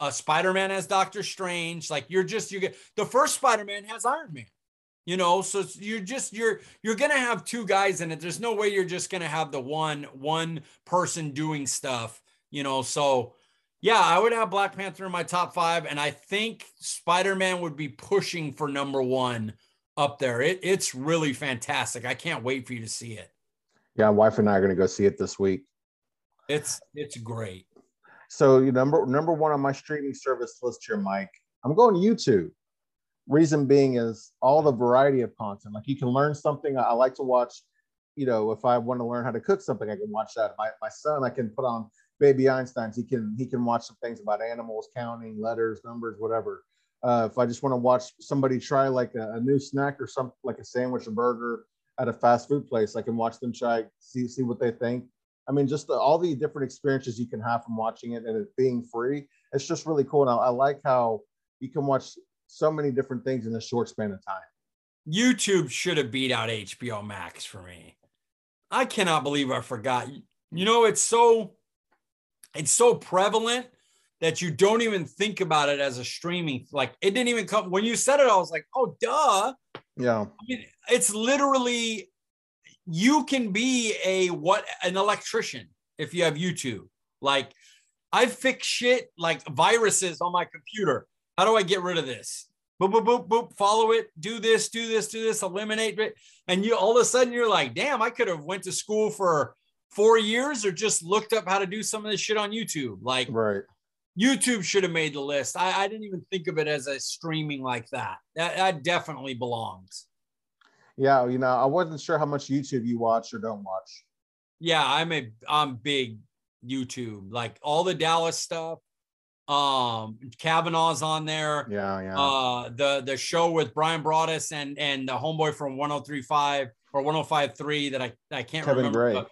Speaker 2: uh, Spider-Man has Doctor Strange. Like you're just you get the first Spider-Man has Iron Man. You know, so you're just you're you're gonna have two guys in it. There's no way you're just gonna have the one one person doing stuff. You know, so yeah, I would have Black Panther in my top five, and I think Spider-Man would be pushing for number one up there. It, it's really fantastic. I can't wait for you to see it.
Speaker 1: Yeah. my Wife and I are going to go see it this week.
Speaker 2: It's it's great.
Speaker 1: So number number one on my streaming service list here, Mike. I'm going YouTube. Reason being is all the variety of content. Like you can learn something. I, like to watch. You know, if I want to learn how to cook something, I can watch that. My my son, I can put on Baby Einstein's. He can he can watch some things about animals, counting letters, numbers, whatever. Uh, if I just want to watch somebody try like a, a new snack or something like a sandwich, a burger at a fast food place, I can watch them try, see see what they think. I mean, just the, all the different experiences you can have from watching it and it being free. It's just really cool. And I, I like how you can watch so many different things in a short span of time.
Speaker 2: YouTube should have beat out HBO Max for me. I cannot believe I forgot. You know, it's so it's so prevalent that you don't even think about it as a streaming. Like it didn't even come when you said it. I was like, oh, duh.
Speaker 1: Yeah.
Speaker 2: I mean, it's literally you can be a what an electrician if you have YouTube. Like I fix shit like viruses on my computer. How do I get rid of this? Boop, boop, boop, boop, follow it, do this, do this, do this, eliminate it. And you all of a sudden you're like, damn, I could have went to school for four years or just looked up how to do some of this shit on YouTube. Like
Speaker 1: Right.
Speaker 2: YouTube should have made the list. I, I didn't even think of it as a streaming like that. That, that definitely belongs.
Speaker 1: Yeah. You know, I wasn't sure how much YouTube you watch or don't watch.
Speaker 2: Yeah, I'm a I'm big YouTube. Like all the Dallas stuff. Um Kavanaugh's on there.
Speaker 1: Yeah. Yeah.
Speaker 2: Uh the the show with Brian Broaddus and and the homeboy from 1035 or 1053 that I I can't
Speaker 1: Kevin
Speaker 2: remember.
Speaker 1: Gray.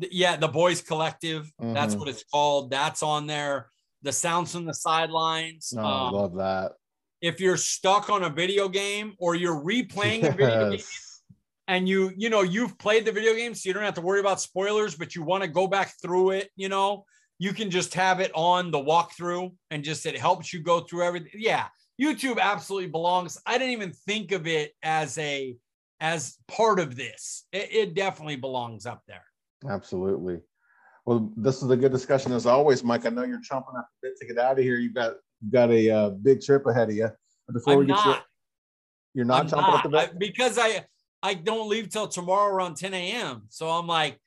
Speaker 2: th- yeah, the Boys Collective. That's
Speaker 1: Mhm.
Speaker 2: what it's called. That's on there. The sounds from the sidelines.
Speaker 1: no, I
Speaker 2: Um,
Speaker 1: love that.
Speaker 2: if you're stuck on a video game or you're replaying a video game and you you know you've played the video game so you don't have to worry about spoilers but you want to go back through it you know you can just have it on the walkthrough and just it helps you go through everything yeah youtube absolutely belongs i didn't even think of it as a as part of this it, it definitely belongs up there
Speaker 1: Absolutely. Well, this is a good discussion as always, Mike. I know you're chomping at the bit to get out of here. You've got you've got a uh, big trip ahead of you. But before
Speaker 2: i'm
Speaker 1: we get
Speaker 2: not
Speaker 1: you, you're not
Speaker 2: I'm
Speaker 1: chomping at the
Speaker 2: not.
Speaker 1: bit.
Speaker 2: I- because i i don't leave till tomorrow around 10 a.m so i'm like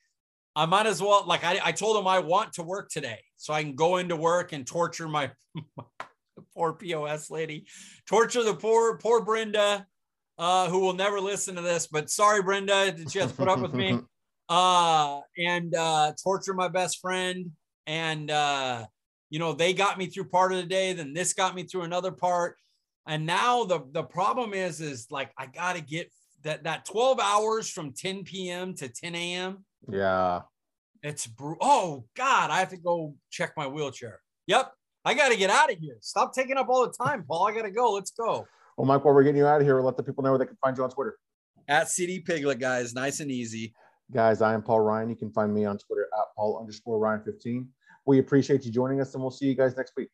Speaker 2: i might as well like i, I told him i want to work today so i can go into work and torture my, poor pos lady torture the poor poor brenda uh, who will never listen to this, but sorry, Brenda, she has to put up with me. Uh, and uh, torture my best friend. And, uh, you know, they got me through part of the day, then this got me through another part. And now the, the problem is, is like, I got to get that, that 12 hours from 10 p.m. to 10 a.m.
Speaker 1: Yeah.
Speaker 2: It's, br- oh God, I have to go check my wheelchair. Yep. I got to get out of here. Stop taking up all the time, Paul. I got to go. Let's go.
Speaker 1: Well, Mike, while we're getting you out of here, we'll let the people know where they can find you on Twitter.
Speaker 2: At CD Piglet, guys. Nice and easy.
Speaker 1: Guys, I am Paul Ryan. You can find me on Twitter at Paul underscore Ryan 15. We appreciate you joining us and we'll see you guys next week.